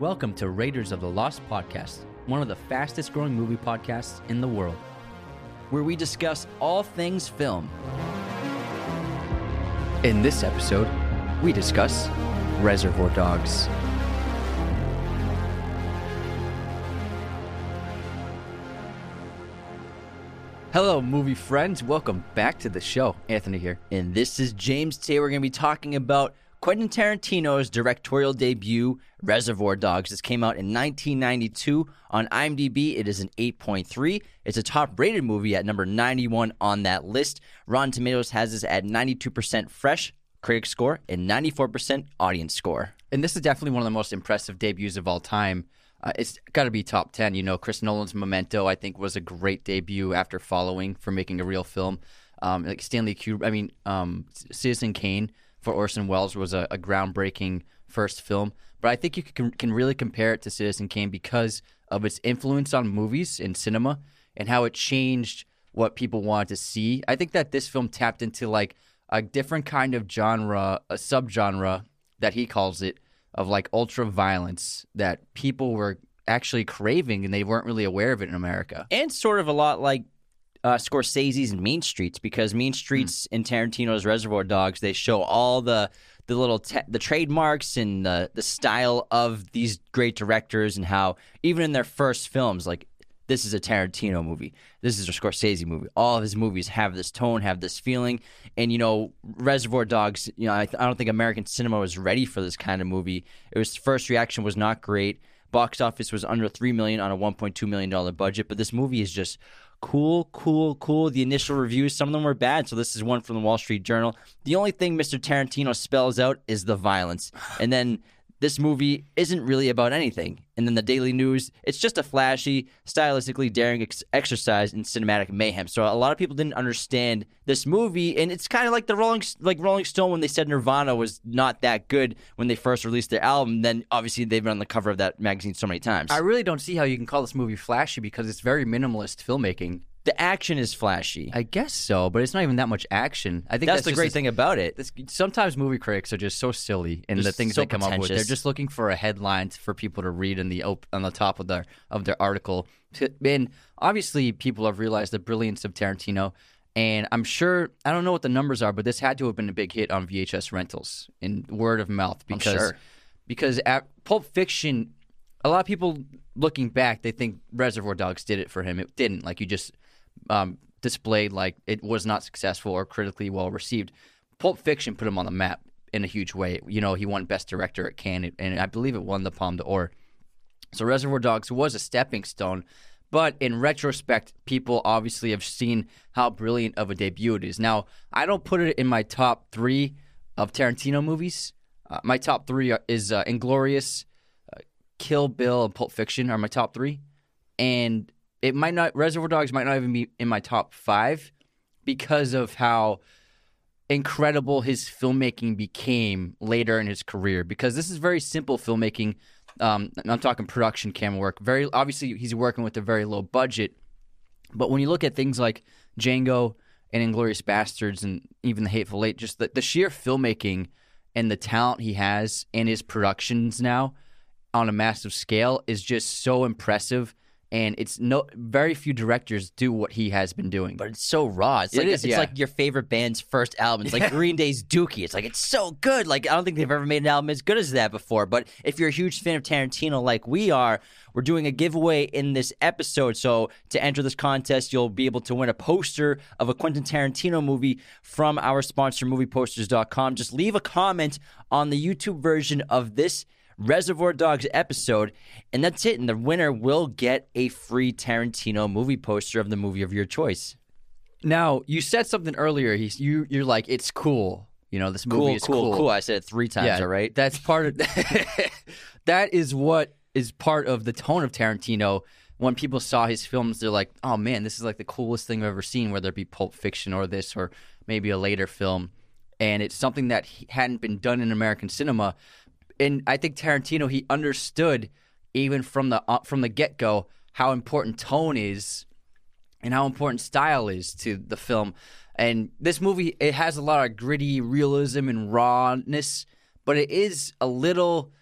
Welcome to Raiders of the Lost podcast, one of the fastest growing movie podcasts in the world, where we discuss all things film. In this episode, we discuss Reservoir Dogs. Hello, movie friends. Welcome back to the show. Anthony here. And this is James. Today we're going to be talking about Quentin Tarantino's directorial debut, Reservoir Dogs. This came out in 1992. On IMDb, it is an 8.3. It's a top rated movie at number 91 on that list. Rotten Tomatoes has this at 92% fresh critic score and 94% audience score. And this is definitely one of the most impressive debuts of all time. Uh, it's got to be top 10. You know, Chris Nolan's Memento, I think, was a great debut after following for making a real film. Um, like Stanley Kubrick, I mean, um, Citizen Kane for Orson Welles was a, a groundbreaking first film. But I think you can, can really compare it to Citizen Kane because of its influence on movies and cinema and how it changed what people wanted to see. I think that this film tapped into like a different kind of genre, a subgenre that he calls it, of like ultra violence that people were actually craving and they weren't really aware of it in America. And sort of a lot like uh, Scorsese's Mean Streets because Mean Streets mm. and Tarantino's Reservoir Dogs they show all the the little te- the trademarks and the the style of these great directors and how even in their first films like this is a Tarantino movie. This is a Scorsese movie. All of his movies have this tone, have this feeling. And, you know, Reservoir Dogs, you know, I, th- I don't think American cinema was ready for this kind of movie. It was first reaction was not great. Box office was under 3 million on a 1.2 million dollar budget, but this movie is just cool, cool, cool. The initial reviews, some of them were bad. So this is one from the Wall Street Journal. The only thing Mr. Tarantino spells out is the violence. And then this movie isn't really about anything. And then the Daily News, it's just a flashy, stylistically daring ex- exercise in cinematic mayhem. So a lot of people didn't understand this movie, and it's kind of like the Rolling, like Rolling Stone when they said Nirvana was not that good when they first released their album. Then obviously they've been on the cover of that magazine so many times. I really don't see how you can call this movie flashy because it's very minimalist filmmaking. The action is flashy. I guess so, but it's not even that much action. I think that's, that's the great thing about it. This, sometimes movie critics are just so silly in the things so they come up with. They're just looking for a headline for people to read in the op- on the top of their of their article. And obviously, people have realized the brilliance of Tarantino. And I'm sure I don't know what the numbers are, but this had to have been a big hit on VHS rentals in word of mouth because sure. because at Pulp Fiction, a lot of people looking back, they think Reservoir Dogs did it for him. It didn't. Like you just um, displayed like it was not successful or critically well received. Pulp Fiction put him on the map in a huge way. You know, he won Best Director at Cannes, and I believe it won the Palme d'Or. So Reservoir Dogs was a stepping stone, but in retrospect, people obviously have seen how brilliant of a debut it is. Now, I don't put it in my top three of Tarantino movies. Uh, my top three is uh, Inglourious, uh, Kill Bill, and Pulp Fiction are my top three, and it might not Reservoir Dogs might not even be in my top five because of how incredible his filmmaking became later in his career. Because this is very simple filmmaking. Um, I'm talking production camera work. Very obviously, he's working with a very low budget. But when you look at things like Django and Inglourious Basterds and even The Hateful Eight, just the, the sheer filmmaking and the talent he has in his productions now on a massive scale is just so impressive and it's no very few directors do what he has been doing. But it's so raw. It's like is, it's yeah. like your favorite band's first album. It's like Green Day's Dookie. It's like it's so good. Like I don't think they've ever made an album as good as that before. But if you're a huge fan of Tarantino like we are, we're doing a giveaway in this episode. So to enter this contest, you'll be able to win a poster of a Quentin Tarantino movie from our sponsor movieposters.com. Just leave a comment on the YouTube version of this Reservoir Dogs episode, and that's it. And the winner will get a free Tarantino movie poster of the movie of your choice. Now, you said something earlier. He's, you, you're like, it's cool. You know, this movie Cool, is cool, cool, I said it three times. yeah, all right. That's part of that is what is part of the tone of Tarantino. When people saw his films, they're like, "Oh man, this is like the coolest thing I've ever seen." Whether it be Pulp Fiction or this, or maybe a later film, and it's something that hadn't been done in American cinema. And I think Tarantino he understood even from the uh, from the get go how important tone is and how important style is to the film. And this movie, it has a lot of gritty realism and rawness, but it is a little.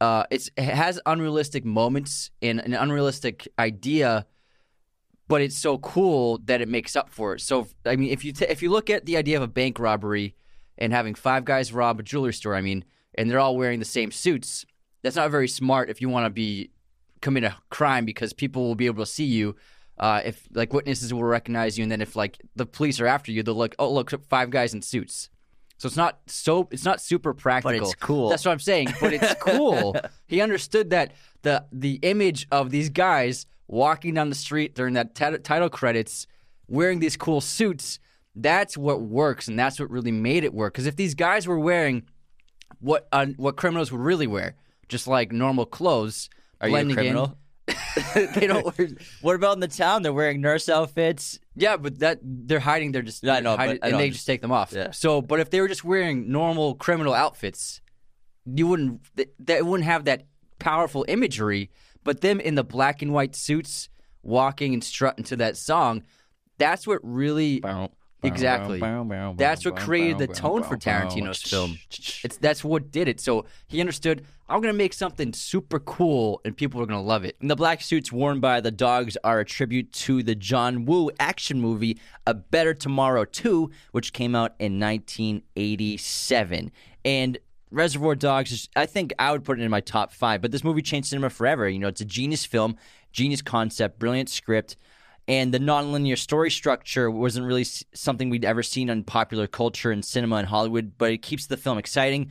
Uh, it's it has unrealistic moments and an unrealistic idea, but it's so cool that it makes up for it. So I mean, if you t- if you look at the idea of a bank robbery and having five guys rob a jewelry store, I mean, and they're all wearing the same suits, that's not very smart if you want to be commit a crime because people will be able to see you. Uh, if like witnesses will recognize you, and then if like the police are after you, they'll look. Oh, look, five guys in suits. So it's not so it's not super practical. But it's cool. That's what I'm saying. But it's cool. he understood that the the image of these guys walking down the street during that tit- title credits, wearing these cool suits. That's what works, and that's what really made it work. Because if these guys were wearing what uh, what criminals would really wear, just like normal clothes, Are you a criminal? they don't wear. What about in the town? They're wearing nurse outfits. Yeah, but that they're hiding. They're just Yeah, I know, hide- but I and know, they just just- take them off. Yeah. So, but if they were just wearing normal criminal outfits, you wouldn't. That they wouldn't have that powerful imagery. But them in the black and white suits, walking and strutting to that song, that's what really Exactly. That's what created the tone for Tarantino's film. It's that's what did it. So he understood. I'm gonna make something super cool, and people are gonna love it. And the black suits worn by the dogs are a tribute to the John Woo action movie A Better Tomorrow 2, which came out in 1987. And Reservoir Dogs, is, I think I would put it in my top five, but this movie changed cinema forever. You know, it's a genius film, genius concept, brilliant script. And the nonlinear story structure wasn't really something we'd ever seen on popular culture and cinema in Hollywood, but it keeps the film exciting.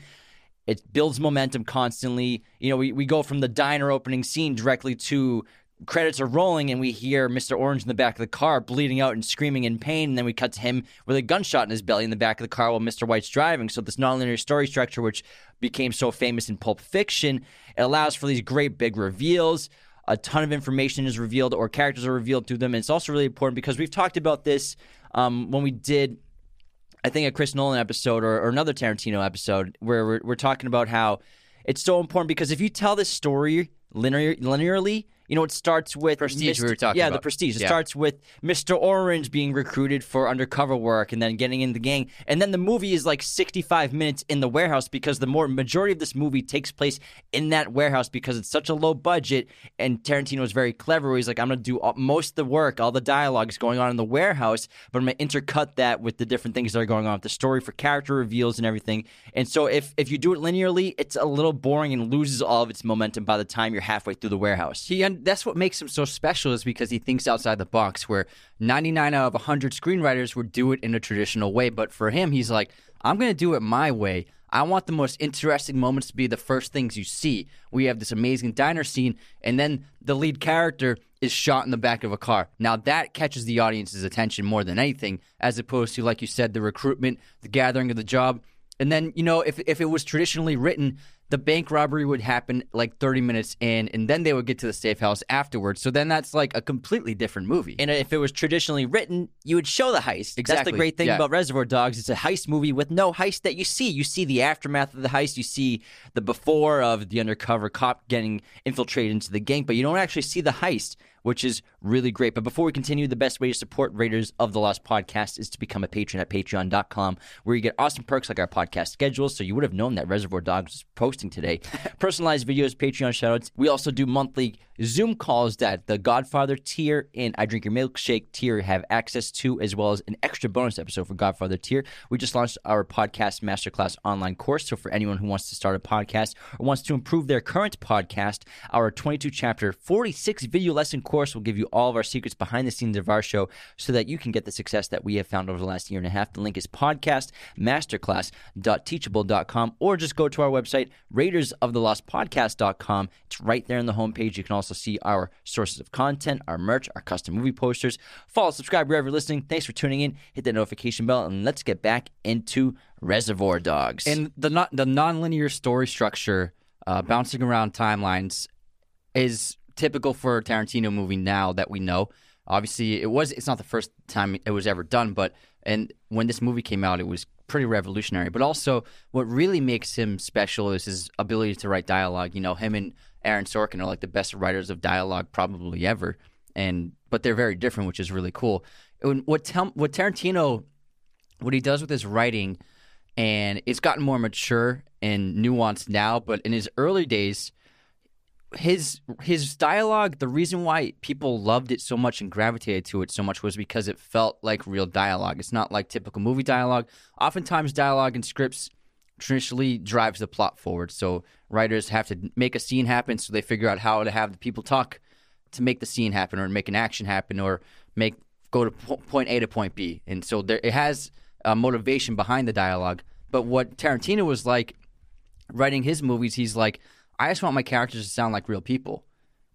It builds momentum constantly. You know, we, we go from the diner opening scene directly to credits are rolling and we hear Mr. Orange in the back of the car bleeding out and screaming in pain. And then we cut to him with a gunshot in his belly in the back of the car while Mr. White's driving. So, this nonlinear story structure, which became so famous in Pulp Fiction, it allows for these great big reveals. A ton of information is revealed or characters are revealed through them. And it's also really important because we've talked about this um, when we did I think a Chris Nolan episode or, or another Tarantino episode where we're, we're talking about how it's so important because if you tell this story linear, linearly, you know, it starts with Prestige Mr. we were talking yeah, the prestige. It Yeah. starts with Mr. Orange being recruited for undercover work and then getting in the gang, and then the movie is like sixty-five minutes in the warehouse because the more majority of this movie takes place in that warehouse because it's such a low budget. And Tarantino is very clever. Where he's like, I'm going to do all, most of the work, all the dialogue is going on in the warehouse, but I'm going to intercut that with the different things that are going on with the story for character reveals and everything. And so if if you do it linearly, it's a little boring and loses all of its momentum by the time you're halfway through the warehouse. He and that's what makes him so special is because he thinks outside the box. Where 99 out of 100 screenwriters would do it in a traditional way, but for him, he's like, I'm going to do it my way. I want the most interesting moments to be the first things you see. We have this amazing diner scene, and then the lead character is shot in the back of a car. Now that catches the audience's attention more than anything, as opposed to, like you said, the recruitment, the gathering of the job. And then, you know, if if it was traditionally written, the bank robbery would happen like 30 minutes in, and then they would get to the safe house afterwards. So then that's like a completely different movie. And if it was traditionally written, you would show the heist. exactly That's the great thing yeah. about Reservoir Dogs. It's a heist movie with no heist that you see. You see the aftermath of the heist. You see the before of the undercover cop getting infiltrated into the gang, but you don't actually see the heist, which is really great. But before we continue, the best way to support Raiders of the Lost podcast is to become a patron at patreon.com, where you get awesome perks like our podcast schedules. So you would have known that Reservoir Dogs was posting today. Personalized videos, Patreon shoutouts. We also do monthly Zoom calls that the Godfather tier and I Drink Your Milkshake tier have access to, as well as an extra bonus episode for Godfather tier. We just launched our podcast masterclass online course. So for anyone who wants to start a podcast or wants to improve their current podcast, our 22 chapter, 46 video lesson course will give you all of our secrets behind the scenes of our show so that you can get the success that we have found over the last year and a half. The link is podcastmasterclass.teachable.com or just go to our website, raidersoftheLostpodcast.com. It's right there on the homepage. You can also also see our sources of content, our merch, our custom movie posters. Follow, subscribe wherever you're listening. Thanks for tuning in. Hit that notification bell, and let's get back into Reservoir Dogs. And the not the nonlinear story structure, uh, bouncing around timelines, is typical for a Tarantino movie now that we know. Obviously, it was. It's not the first time it was ever done, but and when this movie came out, it was pretty revolutionary. But also, what really makes him special is his ability to write dialogue. You know, him and Aaron Sorkin are like the best writers of dialogue probably ever, and but they're very different, which is really cool. And what what Tarantino, what he does with his writing, and it's gotten more mature and nuanced now. But in his early days, his his dialogue the reason why people loved it so much and gravitated to it so much was because it felt like real dialogue it's not like typical movie dialogue oftentimes dialogue in scripts traditionally drives the plot forward. So writers have to make a scene happen so they figure out how to have the people talk to make the scene happen or make an action happen or make go to point a to point b. And so there it has a motivation behind the dialogue. But what tarantino was like writing his movies he's like I just want my characters to sound like real people.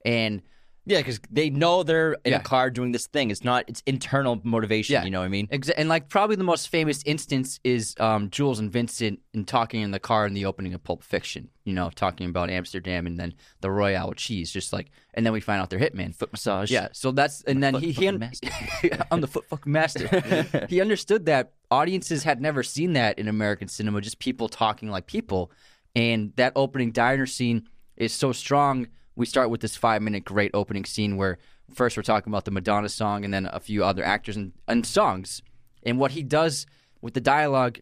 And yeah, because they know they're in Yeah. a car doing this thing. It's not. It's internal motivation. Yeah. You know what I mean? exa- and like probably the most famous instance is um, Jules and Vincent in talking in the car in the opening of Pulp Fiction. You know, talking about Amsterdam and then the Royale with cheese, just like, and then we find out they're hitman. Foot massage. Yeah, so that's and then he, he un- I'm the foot fucking master. he understood that audiences had never seen that in American cinema, just people talking like people, and that opening diner scene is so strong. We start with this five minute great opening scene where first we're talking about the Madonna song and then a few other actors and, and songs, and what he does with the dialogue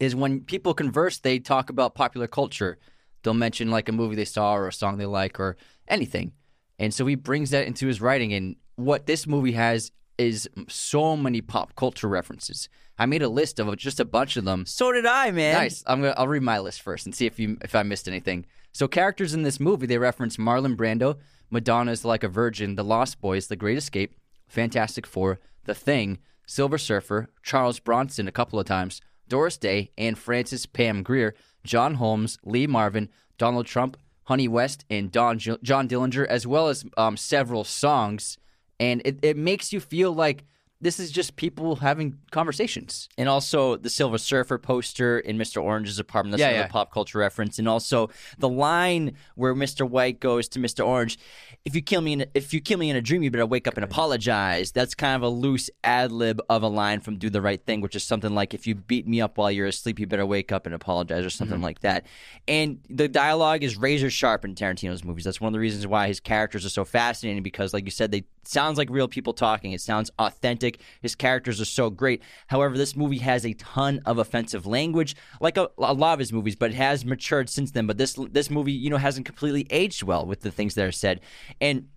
is when people converse, they talk about popular culture. They'll mention like a movie they saw or a song they like or anything. And so he brings that into his writing. And what this movie has is so many pop culture references. I made a list of just a bunch of them. So did I, man. Nice. I'm gonna I'll read my list first and see if you if I missed anything. So characters in this movie they reference Marlon Brando, Madonna's Like a Virgin, The Lost Boys, The Great Escape, Fantastic Four, The Thing, Silver Surfer, Charles Bronson a couple of times, Doris Day, and Francis Pam Grier, John Holmes, Lee Marvin, Donald Trump, Honey West, and Don John Dillinger, as well as um, several songs. And it, it makes you feel like this is just people having conversations. And also the Silver Surfer poster in Mr. Orange's apartment. That's Yeah, another yeah. pop culture reference. And also the line where Mr. White goes to Mr. Orange, "If you kill me in a, if you kill me in a dream, you better wake up and apologize." That's kind of a loose ad lib of a line from Do the Right Thing, which is something like, "If you beat me up while you're asleep, you better wake up and apologize," or something mm-hmm. like that. And the dialogue is razor sharp in Tarantino's movies. That's one of the reasons why his characters are so fascinating because, like you said, they sounds like real people talking. It sounds authentic. His characters are so great. However, this movie has a ton of offensive language, like a, a lot of his movies, but it has matured since then. But this this movie, you know, hasn't completely aged well with the things that are said. And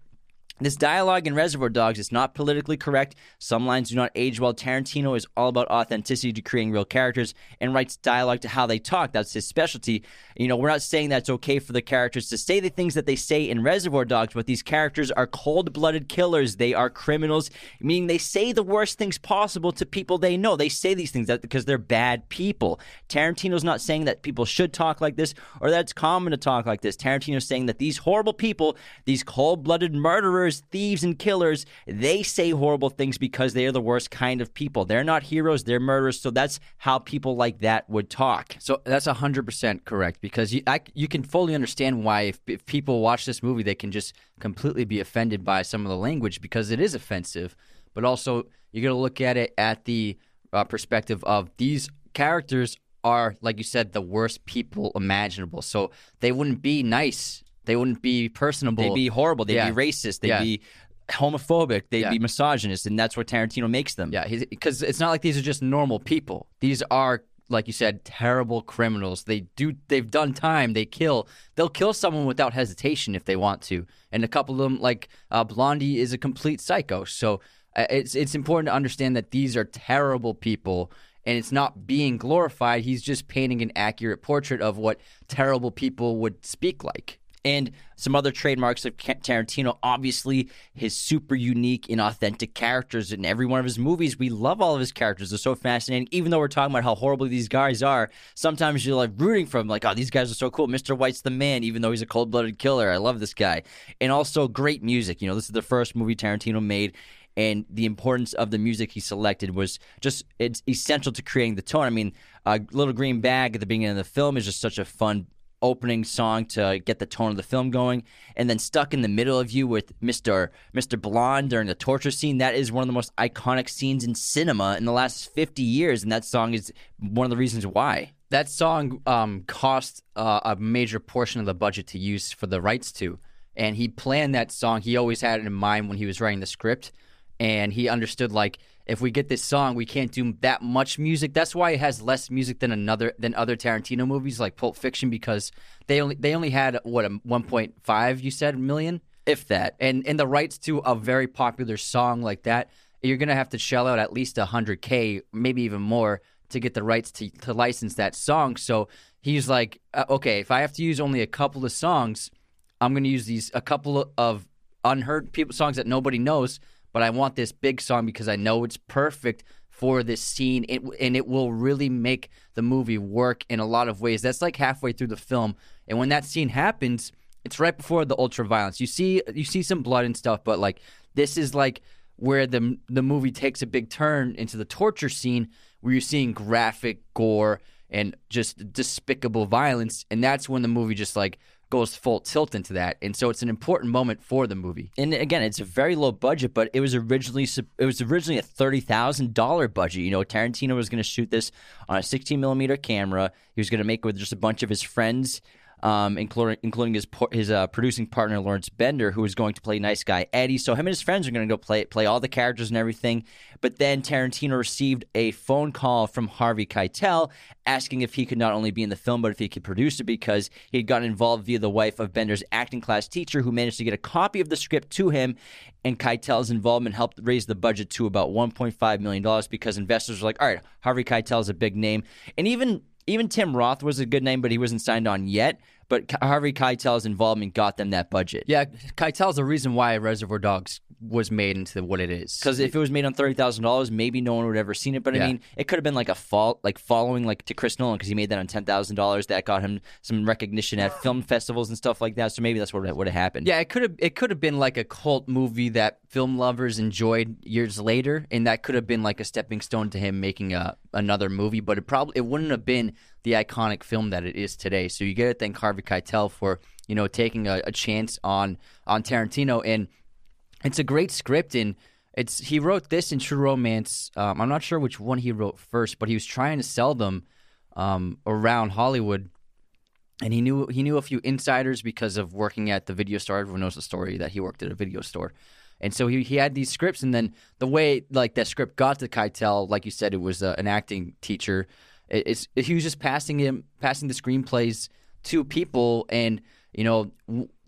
this dialogue in Reservoir Dogs is not politically correct. Some lines do not age well. Tarantino is all about authenticity to creating real characters and writes dialogue to how they talk. That's his specialty. You know, we're not saying that it's okay for the characters to say the things that they say in Reservoir Dogs, but these characters are cold blooded killers. They are criminals, meaning they say the worst things possible to people they know. They say these things because they're bad people. Tarantino's not saying that people should talk like this or that it's common to talk like this. Tarantino's saying that these horrible people, these cold blooded murderers, thieves, and killers, they say horrible things because they are the worst kind of people. They're not heroes, they're murderers. So that's how people like that would talk. So that's hundred percent correct because you I, you can fully understand why if, if people watch this movie they can just completely be offended by some of the language because it is offensive, but also you're going to look at it at the uh, perspective of these characters are like you said the worst people imaginable. So they wouldn't be nice, they wouldn't be personable. They'd be horrible, they'd Yeah. be racist, they'd Yeah. be homophobic, they'd be misogynist, and that's what Tarantino makes them. Yeah, because it's not like these are just normal people. These are, like you said, terrible criminals. They do, they've done time. They kill. They'll kill someone without hesitation if they want to. And a couple of them, like uh, Blondie, is a complete psycho. So uh, it's it's important to understand that these are terrible people. And it's not being glorified. He's just painting an accurate portrait of what terrible people would speak like. And some other trademarks of Tarantino, obviously, his super unique and authentic characters in every one of his movies. We love all of his characters. They're so fascinating. Even though we're talking about how horrible these guys are, sometimes you're like rooting for them, like, oh, these guys are so cool. Mr. White's the man, even though he's a cold blooded killer. I love this guy. And also great music. You know, this is the first movie Tarantino made and the importance of the music he selected was just it's essential to creating the tone. I mean, uh, "Little Green Bag" at the beginning of the film is just such a fun opening song to get the tone of the film going and then stuck in the middle of you with Mr. Mr. Blonde during the torture scene that is one of the most iconic scenes in cinema in the last 50 years and that song is one of the reasons why that song um, cost uh, a major portion of the budget to use for the rights to and he planned that song he always had it in mind when he was writing the script and he understood like if we get this song, we can't do that much music. That's why it has less music than another than other Tarantino movies like Pulp Fiction because they only they only had what a 1.5 you said million if that. And and the rights to a very popular song like that, you're going to have to shell out at least 100k, maybe even more to get the rights to to license that song. So he's like, uh, okay, if I have to use only a couple of songs, I'm going to use these a couple of unheard people songs that nobody knows but I want this big song because I know it's perfect for this scene it, and it will really make the movie work in a lot of ways. That's like halfway through the film. And when that scene happens, it's right before the ultra violence. You see you see some blood and stuff, but like this is like where the the movie takes a big turn into the torture scene where you're seeing graphic gore and just despicable violence and that's when the movie just like goes full tilt into that, and so it's an important moment for the movie. And again, it's a very low budget, but it was originally it was originally a thirty thousand dollar budget. You know, Tarantino was going to shoot this on a sixteen millimeter camera. He was going to make it with just a bunch of his friends um, including including his his uh, producing partner Lawrence Bender, who is going to play nice guy Eddie. So him and his friends are going to go play play all the characters and everything. But then Tarantino received a phone call from Harvey Keitel asking if he could not only be in the film but if he could produce it because he had gotten involved via the wife of Bender's acting class teacher, who managed to get a copy of the script to him. And Keitel's involvement helped raise the budget to about 1.5 million dollars because investors were like, "All right, Harvey Keitel is a big name," and even even Tim Roth was a good name, but he wasn't signed on yet. But Harvey Keitel's involvement got them that budget. Yeah, Keitel's the reason why Reservoir Dogs was made into what it is. Because if it was made on thirty thousand dollars, maybe no one would have ever seen it. But yeah. I mean, it could have been like a fall, like following like to Chris Nolan because he made that on ten thousand dollars. That got him some recognition at film festivals and stuff like that. So maybe that's what would have happened. Yeah, it could have. It could have been like a cult movie that film lovers enjoyed years later, and that could have been like a stepping stone to him making a another movie. But it probably it wouldn't have been the iconic film that it is today. So you get to thank Harvey Keitel for you know taking a, a chance on on Tarantino and it's a great script, and it's he wrote this in True Romance. Um, I'm not sure which one he wrote first, but he was trying to sell them um, around Hollywood, and he knew he knew a few insiders because of working at the video store. Everyone knows the story that he worked at a video store. And so he, he had these scripts, and then the way like that script got to Keitel, like you said, it was uh, an acting teacher. It, it's he was just passing him passing the screenplays to people, and you know,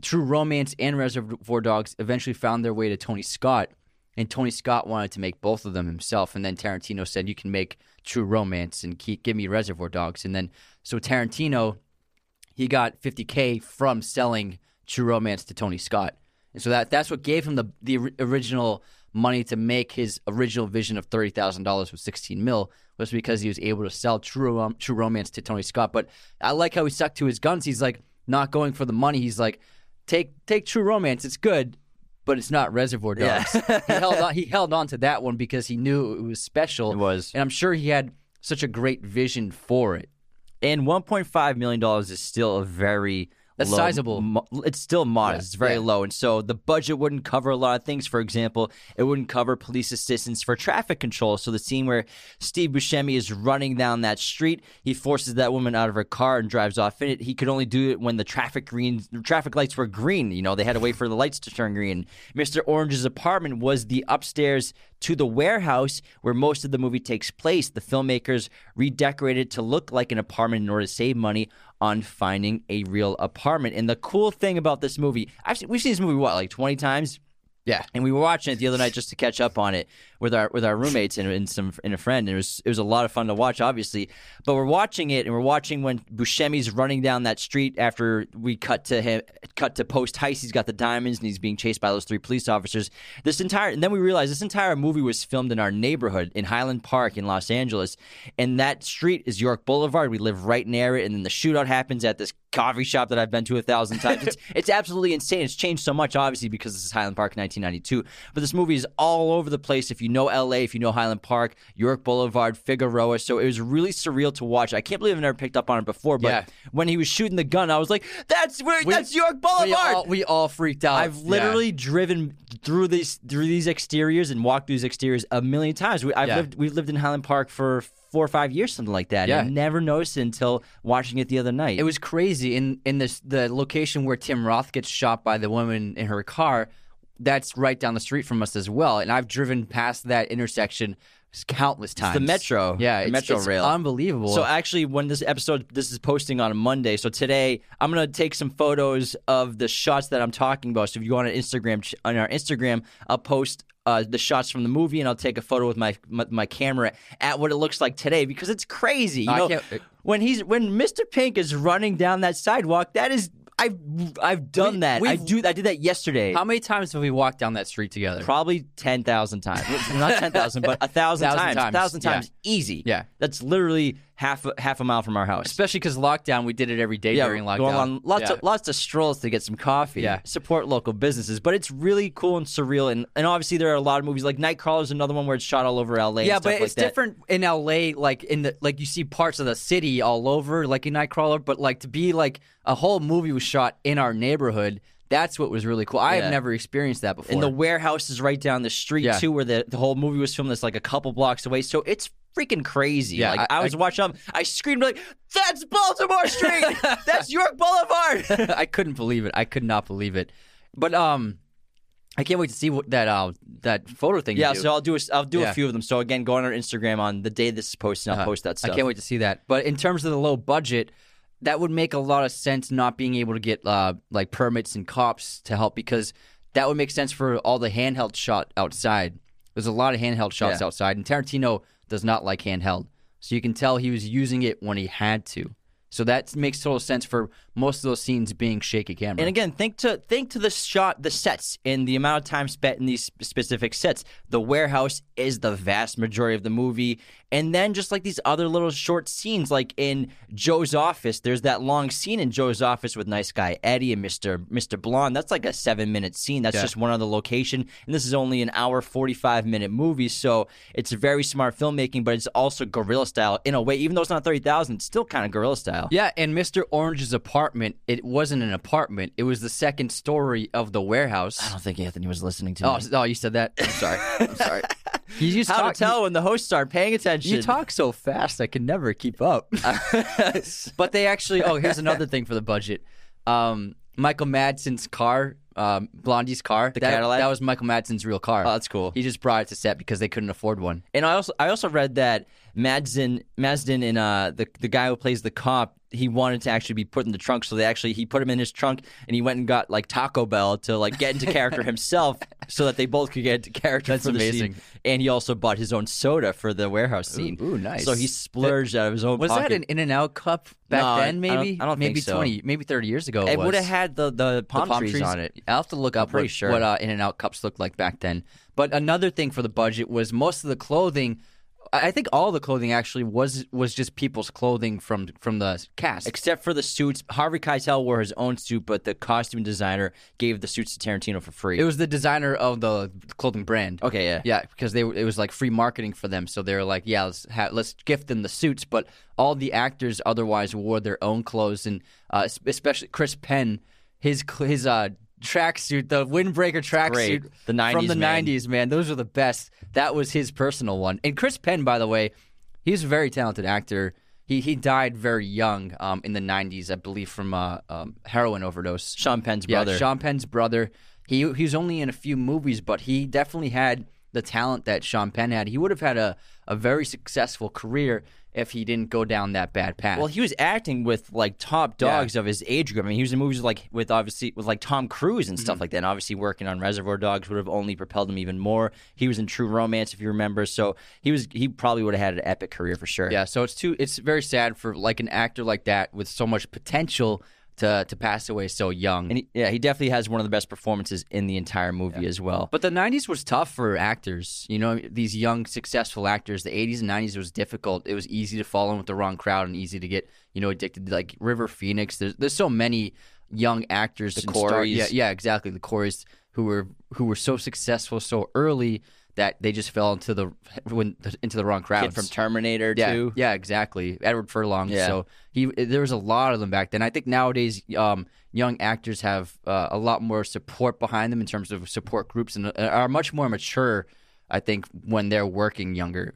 True Romance and Reservoir Dogs eventually found their way to Tony Scott, and Tony Scott wanted to make both of them himself. And then Tarantino said, "You can make True Romance and keep, give me Reservoir Dogs." And then so Tarantino, he got 50k from selling True Romance to Tony Scott, and so that that's what gave him the the original money to make his original vision of thirty thousand dollars with 16 mil was because he was able to sell True um, True Romance to Tony Scott. But I like how he stuck to his guns. He's like not going for the money. He's like, take take True Romance. It's good, but it's not Reservoir Dogs. Yeah. he held on. He held on to that one because he knew it was special. It was, and I'm sure he had such a great vision for it. And 1.5 million dollars is still a very that's low, sizable. Mo- it's still modest. Yeah, it's very yeah. low. And so the budget wouldn't cover a lot of things. For example, it wouldn't cover police assistance for traffic control. So the scene where Steve Buscemi is running down that street, he forces that woman out of her car and drives off in it. He could only do it when the traffic green traffic lights were green. You know, they had to wait for the lights to turn green. Mr. Orange's apartment was the upstairs to the warehouse where most of the movie takes place. The filmmakers redecorated to look like an apartment in order to save money on finding a real apartment. And the cool thing about this movie, I've seen, we've seen this movie what like twenty times. Yeah, and we were watching it the other night just to catch up on it with our with our roommates and, and some and a friend. And it was it was a lot of fun to watch, obviously. But we're watching it, and we're watching when Buscemi's running down that street after we cut to him, cut to post heist. He's got the diamonds, and he's being chased by those three police officers. This entire, and then we realize this entire movie was filmed in our neighborhood in Highland Park in Los Angeles, and that street is York Boulevard. We live right near it, and then the shootout happens at this coffee shop that I've been to a thousand times. It's, it's absolutely insane. It's changed so much, obviously, because this is Highland Park, 1992. But this movie is all over the place. If you know LA, if you know Highland Park, York Boulevard, Figueroa, so it was really surreal to watch. I can't believe I've never picked up on it before. But Yeah. when he was shooting the gun, I was like, "That's where, We- that's York We Boulevard." all, we all freaked out. I've literally driven through these through these exteriors and walked through these exteriors a million times. We, I've Yeah. lived we've lived in Highland Park for four or five years, something like that. Yeah. and I never noticed it until watching it the other night. It was crazy in in this the location where Tim Roth gets shot by the woman in her car. That's right down the street from us as well, and I've driven past that intersection countless times. the metro, yeah, the it's, metro it's rail. unbelievable. So actually, when this episode this is posting on a Monday, so today I'm gonna take some photos of the shots that I'm talking about. So if you go on Instagram on our Instagram, I'll post. Uh, the shots from the movie, and I'll take a photo with my, my my camera at what it looks like today because it's crazy. You know, when he's when Mr. Pink is running down that sidewalk, that is I've I've done We- that. I do I did that yesterday. how many times have we walked down that street together? Probably ten thousand times, not ten thousand, but a thousand, Thousand times, times, thousand yeah. times, easy. Yeah. that's literally half a, half a mile from our house. Especially because lockdown, we did it every day during lockdown. going on lots Yeah. of lots of strolls to get some coffee. Yeah. support local businesses, but it's really cool and surreal. And and obviously there are a lot of movies like Nightcrawler is another one where it's shot all over LA. yeah, stuff but it's different in LA. Like in the like you see parts of the city all over, like in Nightcrawler. But like to be like a whole movie was shot in our neighborhood. That's what was really cool. I Yeah. have never experienced that before. And the warehouse is right down the street Yeah. too, where the, the whole movie was filmed. That's like a couple blocks away, so it's freaking crazy. Yeah, like I- I, was watching, them, I screamed like, "That's Baltimore Street! That's York Boulevard!" I couldn't believe it. I could not believe it. But um, I can't wait to see what that uh that photo thing. yeah, you do. so I'll do a, I'll do Yeah. a few of them. So again, go on our Instagram on the day this is posted. I'll Uh, post that stuff. I can't wait to see that. But in terms of the low budget, that would make a lot of sense not being able to get uh, like permits and cops to help because that would make sense for all the handheld shot outside. There's a lot of handheld shots Yeah. outside, and Tarantino does not like handheld. So you can tell he was using it when he had to. So that makes total sense for most of those scenes being shaky camera. And again, think to think to the shot, the sets, and the amount of time spent in these specific sets. The warehouse is the vast majority of the movie, and then just like these other little short scenes, like in Joe's office, there's that long scene in Joe's office with nice guy Eddie and Mister Mister Blonde. That's like a seven minute scene. That's Yeah. just one other location, and this is only an hour forty five minute movie, so it's very smart filmmaking, but it's also guerrilla style in a way. Even though it's not thirty thousand, it's still kind of guerrilla style. Yeah, and Mr. Orange's apartment, it wasn't an apartment. It was the second story of the warehouse. I don't think Anthony was listening to Oh, me. oh, you said that. I'm sorry. I'm sorry. You just How talk, to tell when the hosts start paying attention? You, you talk so fast, I can never keep up. but they actually. Oh, here's another thing for the budget. Um, Michael Madsen's car, um, Blondie's car, the that, Cadillac? That was Michael Madsen's real car. Oh, that's cool. He just brought it to set because they couldn't afford one. And I also I also read that Madsen Madsden and uh the the guy who plays the cop he wanted to actually be put in the trunk so they actually he put him in his trunk and he went and got like Taco Bell to like get into character himself so that they both could get into character That's for the amazing. scene. And he also bought his own soda for the warehouse scene. ooh, nice. So he splurged out of his own Was pocket. that an In-N-Out cup back No, then? I don't- Maybe. I don't maybe think so. twenty, maybe thirty years ago. it was. would have had the the palm, the palm trees, on it. I'll have to look up pretty what, sure. what uh, In-N-Out cups looked like back then. But another thing for the budget was most of the clothing. I think all the clothing actually was was just people's clothing from from the cast. Except for the suits, Harvey Keitel wore his own suit, but the costume designer gave the suits to Tarantino for free. It was the designer of the clothing brand. okay, yeah. Yeah, because they it was like free marketing for them. So they were like, yeah, let's ha- let's gift them the suits. But all the actors otherwise wore their own clothes, and uh, especially Chris Penn, his his uh, tracksuit, the windbreaker tracksuit. The from the man. '90s, man. Those are the best. That was his personal one. And Chris Penn, by the way, he's a very talented actor. He he died very young um, in the '90s, I believe, from uh, um, heroin overdose. Sean Penn's Yeah, brother. Sean Penn's brother. He he was only in a few movies, but he definitely had the talent that Sean Penn had. He would have had a, a very successful career if he didn't go down that bad path. Well, he was acting with like top dogs of his age group. I mean, he was in movies like with obviously with like Tom Cruise and Mm-hmm. stuff like that. And obviously, working on Reservoir Dogs would have only propelled him even more. He was in True Romance, if you remember. So he was he probably would have had an epic career for sure. Yeah, so it's too. It's very sad for like an actor like that with so much potential to to pass away so young. And he, yeah, he definitely has one of the best performances in the entire movie as well. But the '90s was tough for actors. You know, these young, successful actors. The '80s and '90s was difficult. It was easy to fall in with the wrong crowd and easy to get you know addicted. Like River Phoenix. There's there's so many young actors. The Coreys. yeah, yeah, exactly. The Coreys who were who were so successful so early that they just fell into the when, into the wrong crowds. Kid from Terminator Yeah, too. yeah, exactly. Edward Furlong. Yeah. So he there was a lot of them back then. I think nowadays, um, young actors have uh, a lot more support behind them in terms of support groups and uh, are much more mature. I think when they're working younger.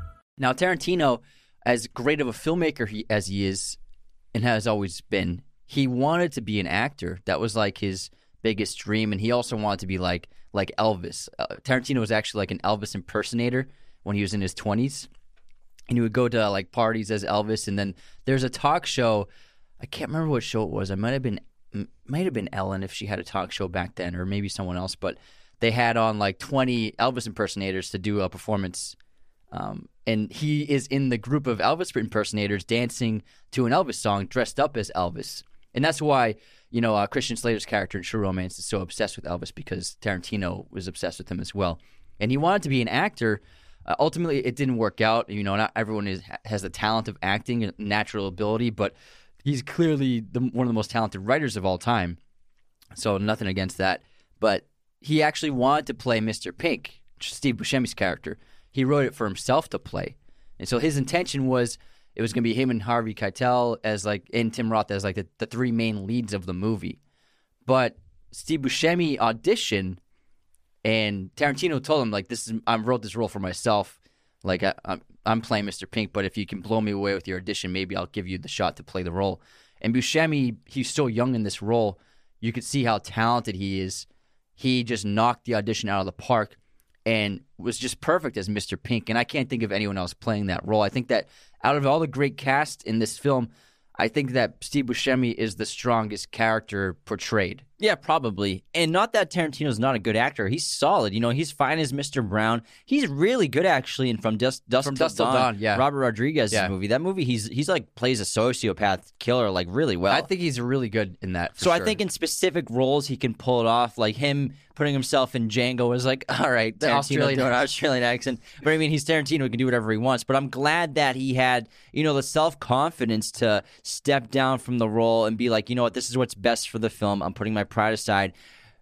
Now Tarantino, as great of a filmmaker he, as he is, and has always been, he wanted to be an actor. That was like his biggest dream, and he also wanted to be like like Elvis. Uh, Tarantino was actually like an Elvis impersonator when he was in his twenties, and he would go to like parties as Elvis. And then there's a talk show. I can't remember what show it was. I might have been might have been Ellen if she had a talk show back then, or maybe someone else. But they had on like 20 Elvis impersonators to do a performance um, and he is in the group of Elvis impersonators dancing to an Elvis song dressed up as Elvis. And that's why, you know, uh, Christian Slater's character in True Romance is so obsessed with Elvis because Tarantino was obsessed with him as well. And he wanted to be an actor. Uh, ultimately, it didn't work out. You know, not everyone is, has the talent of acting and natural ability, but he's clearly the, one of the most talented writers of all time. So nothing against that. But he actually wanted to play Mr. Pink, Steve Buscemi's character. He wrote it for himself to play. And so his intention was it was going to be him and Harvey Keitel as like and Tim Roth as like the, the three main leads of the movie. But Steve Buscemi auditioned and Tarantino told him like this is I wrote this role for myself. Like I, I'm I'm playing Mr. Pink, but if you can blow me away with your audition, maybe I'll give you the shot to play the role. And Buscemi, he's so young in this role, you could see how talented he is. He just knocked the audition out of the park and was just perfect as Mr. Pink. And I can't think of anyone else playing that role. I think that out of all the great cast in this film, I think that Steve Buscemi is the strongest character portrayed. Yeah, probably. And not that Tarantino's not a good actor. He's solid. You know, he's fine as Mr. Brown. He's really good actually in From Dust, Dust From Till Dusk Till Dawn. Dawn, yeah. Robert Rodriguez's Yeah. movie. That movie he's he's like plays a sociopath killer like really well. I think he's really good in that. for so I think in specific roles he can pull it off. Like him putting himself in Django was like, all right, The Tarantino Australian doing an Australian accent. But I mean, he's Tarantino; he can do whatever he wants. But I'm glad that he had, you know, the self confidence to step down from the role and be like, you know what, this is what's best for the film. I'm putting my pride aside.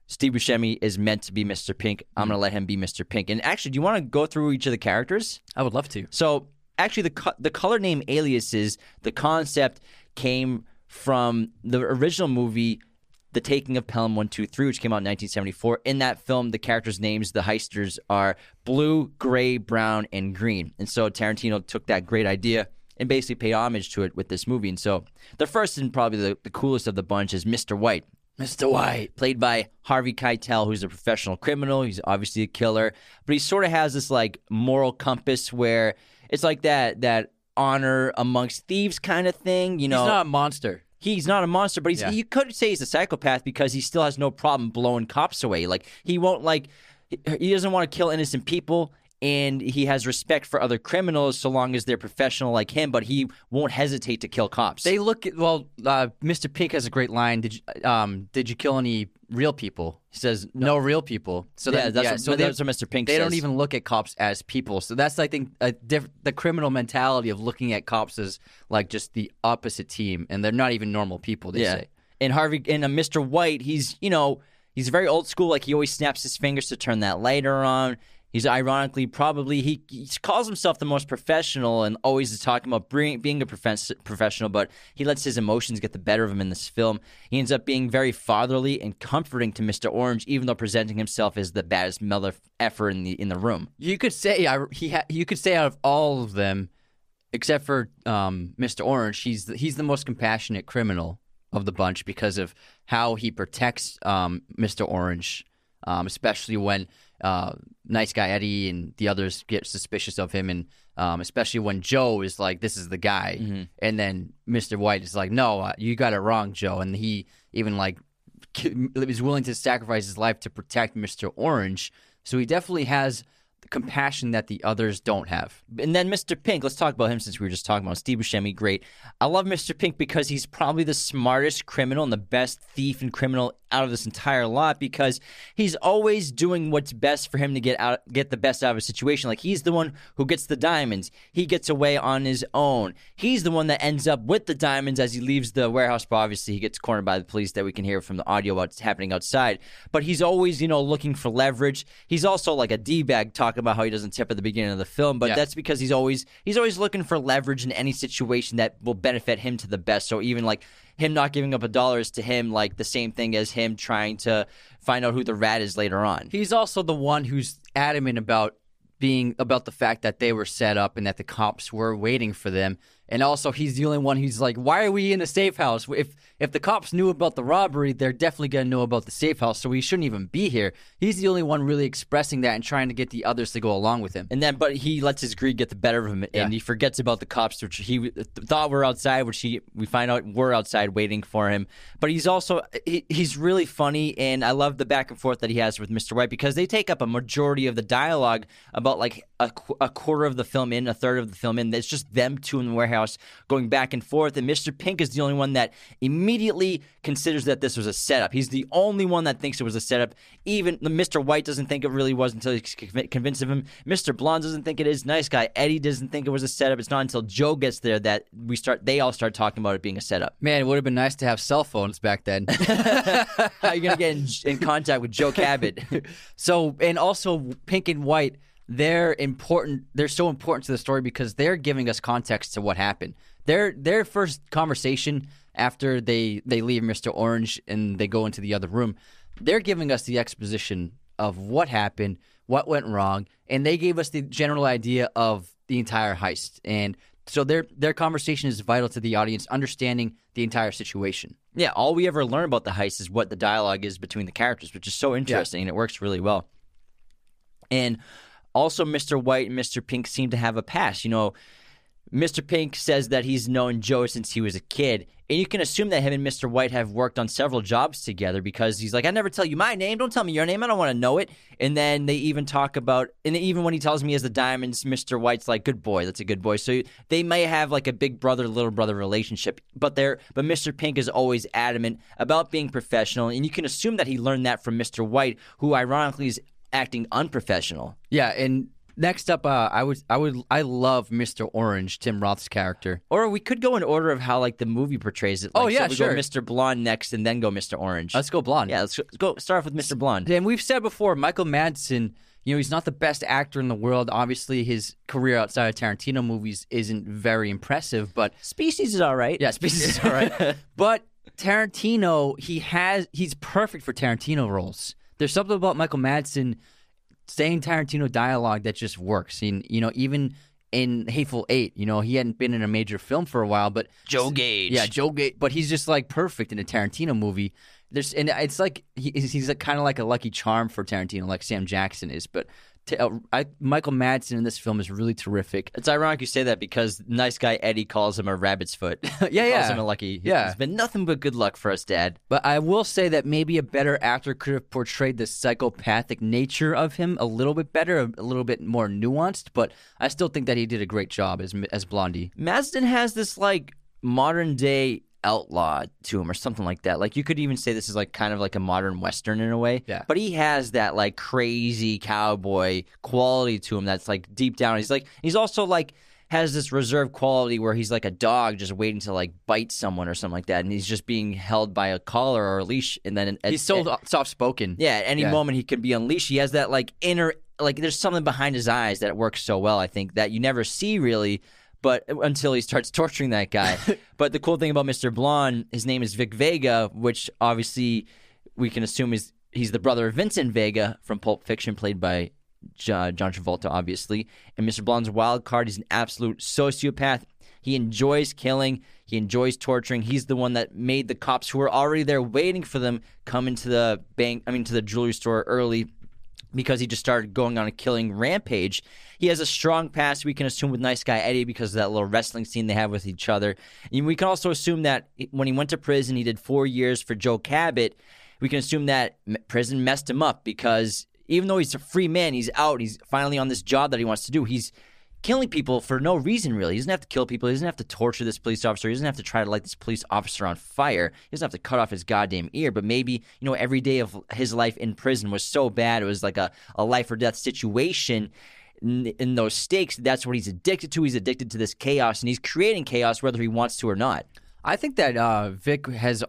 Steve Buscemi is meant to be Mr. Pink. I'm Mm. going to let him be Mr. Pink. And actually, do you want to go through each of the characters? I would love to. So actually, the co- the color name aliases, the concept came from the original movie, The Taking of Pelham One Two Three, which came out in 1974. In that film, the characters' names, the heisters, are blue, gray, brown, and green. And so Tarantino took that great idea and basically paid homage to it with this movie. And so the first and probably the, the coolest of the bunch is Mr. White Mr. White. played by Harvey Keitel, who's a professional criminal. He's obviously a killer, but he sort of has this like moral compass where it's like that that honor amongst thieves kind of thing. You know, He's not a monster. he's not a monster, but he's Yeah. you could say he's a psychopath because he still has no problem blowing cops away. Like he won't like he- he doesn't want to kill innocent people. And he has respect for other criminals so long as they're professional like him, but he won't hesitate to kill cops. They look at well. Uh, Mr. Pink has a great line. Did you, um, did you kill any real people? He says no, real people. So Yeah, that, that's yeah, what- so that's they, what Mr. Pink They don't even look at cops as people. So that's I think a diff- the criminal mentality of looking at cops as like just the opposite team, and they're not even normal people. They say. And Harvey and uh, Mr. White, he's you know he's very old school. Like he always snaps his fingers to turn that lighter on. He's ironically probably he, he calls himself the most professional and always is talking about bring, being a profes- professional, but he lets his emotions get the better of him in this film. He ends up being very fatherly and comforting to Mr. Orange, even though presenting himself as the baddest mother effer in the in the room. You could say I, he ha, you could say out of all of them, except for um, Mr. Orange, he's the, he's the most compassionate criminal of the bunch because of how he protects um, Mr. Orange, um, especially when uh, nice guy Eddie and the others get suspicious of him, and um, especially when Joe is like, "This is the guy," and then Mr. White is like, "No, uh, you got it wrong, Joe," and he even like is willing to sacrifice his life to protect Mr. Orange. So he definitely has compassion that the others don't have. And then Mr. Pink, let's talk about him since we were just talking about Steve Buscemi. Great. I love Mr. Pink because he's probably the smartest criminal and the best thief and criminal out of this entire lot because he's always doing what's best for him to get out get the best out of a situation. Like he's the one who gets the diamonds. He gets away on his own. He's the one that ends up with the diamonds as he leaves the warehouse. But obviously he gets cornered by the police that we can hear from the audio what's happening outside. But he's always, you know, looking for leverage. He's also like a D bag talking about how he doesn't tip at the beginning of the film, but Yeah. that's because he's always he's always looking for leverage in any situation that will benefit him to the best. So even like him not giving up a dollar is to him like the same thing as him trying to find out who the rat is later on. He's also the one who's adamant about being about the fact that they were set up and that the cops were waiting for them. And also, he's the only one who's like, "Why are we in a safe house? If if the cops knew about the robbery, they're definitely gonna know about the safe house. So we shouldn't even be here." He's the only one really expressing that and trying to get the others to go along with him. And then, but he lets his greed get the better of him, Yeah. and he forgets about the cops, which he thought were outside, which he we find out were outside waiting for him. But he's also he, he's really funny, and I love the back and forth that he has with Mr. White because they take up a majority of the dialogue about like a, qu- a quarter of the film in, a third of the film in. It's just them two in the warehouse going back and forth, and Mr. Pink is the only one that immediately considers that this was a setup. He's the only one that thinks it was a setup. Even the Mr. White doesn't think it really was until he's convinced of him. Mr. Blonde doesn't think it is. Nice guy Eddie doesn't think it was a setup. It's not until Joe gets there that we start. They all start talking about it being a setup. Man, it would have been nice to have cell phones back then. How are you gonna get in, in contact with Joe Cabot? So, and also Pink and White, they're important. They're so important to the story because they're giving us context to what happened. Their their first conversation after they they leave Mr. Orange and they go into the other room, they're giving us the exposition of what happened, what went wrong, and they gave us the general idea of the entire heist. And so their their conversation is vital to the audience understanding the entire situation. yeah, all we ever learn about the heist is what the dialogue is between the characters, which is so interesting and it works really well. And also, Mr. White and Mr. Pink seem to have a past. You know, Mr. Pink says that he's known Joe since he was a kid. And you can assume that him and Mr. White have worked on several jobs together because he's like, I never tell you my name. Don't tell me your name. I don't want to know it. And then they even talk about, and even when he tells me as the diamonds, Mr. White's like, good boy. That's a good boy. So they may have like a big brother, little brother relationship. But they're, but Mr. Pink is always adamant about being professional. And you can assume that he learned that from Mr. White, who ironically is acting unprofessional. Yeah, and next up, uh, I would I would I love Mr. Orange, Tim Roth's character. Or we could go in order of how like the movie portrays it. Like, Oh, yeah, so we sure. Go Mr. Blonde next, and then go Mr. Orange. Let's go blonde. yeah, let's go- let's go start off with Mr. Blonde. And we've said before, Michael Madsen, you know, he's not the best actor in the world. Obviously, his career outside of Tarantino movies isn't very impressive, but Species is all right. yeah, Species is all right. But Tarantino, he has he's perfect for Tarantino roles. There's something about Michael Madsen saying Tarantino dialogue that just works. And you know, even in Hateful Eight, you know, he hadn't been in a major film for a while, but Joe Gage. yeah, Joe Gage, but he's just like perfect in a Tarantino movie. There's and it's like he, he's like, kind of like a lucky charm for Tarantino, like Sam Jackson is. But Uh, I, Michael Madsen in this film is really terrific. It's ironic you say that because nice guy Eddie calls him a rabbit's foot. Yeah, calls yeah. him a lucky. Yeah. It's been nothing but good luck for us, Dad. But I will say that maybe a better actor could have portrayed the psychopathic nature of him a little bit better, a, a little bit more nuanced. But I still think that he did a great job as as Blondie. Madsen has this like modern day outlaw to him or something like that. Like you could even say this is like kind of like a modern western in a way. Yeah. But he has that like crazy cowboy quality to him that's like deep down. He's like he's also like has this reserved quality where he's like a dog just waiting to like bite someone or something like that and he's just being held by a collar or a leash and then at, He's so soft spoken. yeah, at any Yeah. moment he could be unleashed. He has that like inner like there's something behind his eyes that works so well. I think that you never see really, but until he starts torturing that guy. but the cool thing about Mr. Blonde, his name is Vic Vega, which obviously we can assume is he's the brother of Vincent Vega from Pulp Fiction, played by John, Travolta, obviously. And Mr. Blonde's wild card, he's an absolute sociopath. He enjoys killing. He enjoys torturing. He's the one that made the cops who were already there waiting for them come into the bank. I mean, to the jewelry store early because he just started going on a killing rampage. He has a strong past, we can assume, with Nice Guy Eddie because of that little wrestling scene they have with each other. And we can also assume that when he went to prison, he did four years for Joe Cabot. We can assume that prison messed him up because even though he's a free man, he's out, he's finally on this job that he wants to do. He's killing people for no reason, really. He doesn't have to kill people. He doesn't have to torture this police officer. He doesn't have to try to light this police officer on fire. He doesn't have to cut off his goddamn ear. But maybe, you know, every day of his life in prison was so bad. It was like a, a life or death situation. In, those stakes, that's what he's addicted to. He's addicted to this chaos, and he's creating chaos whether he wants to or not. I think that uh, Vic has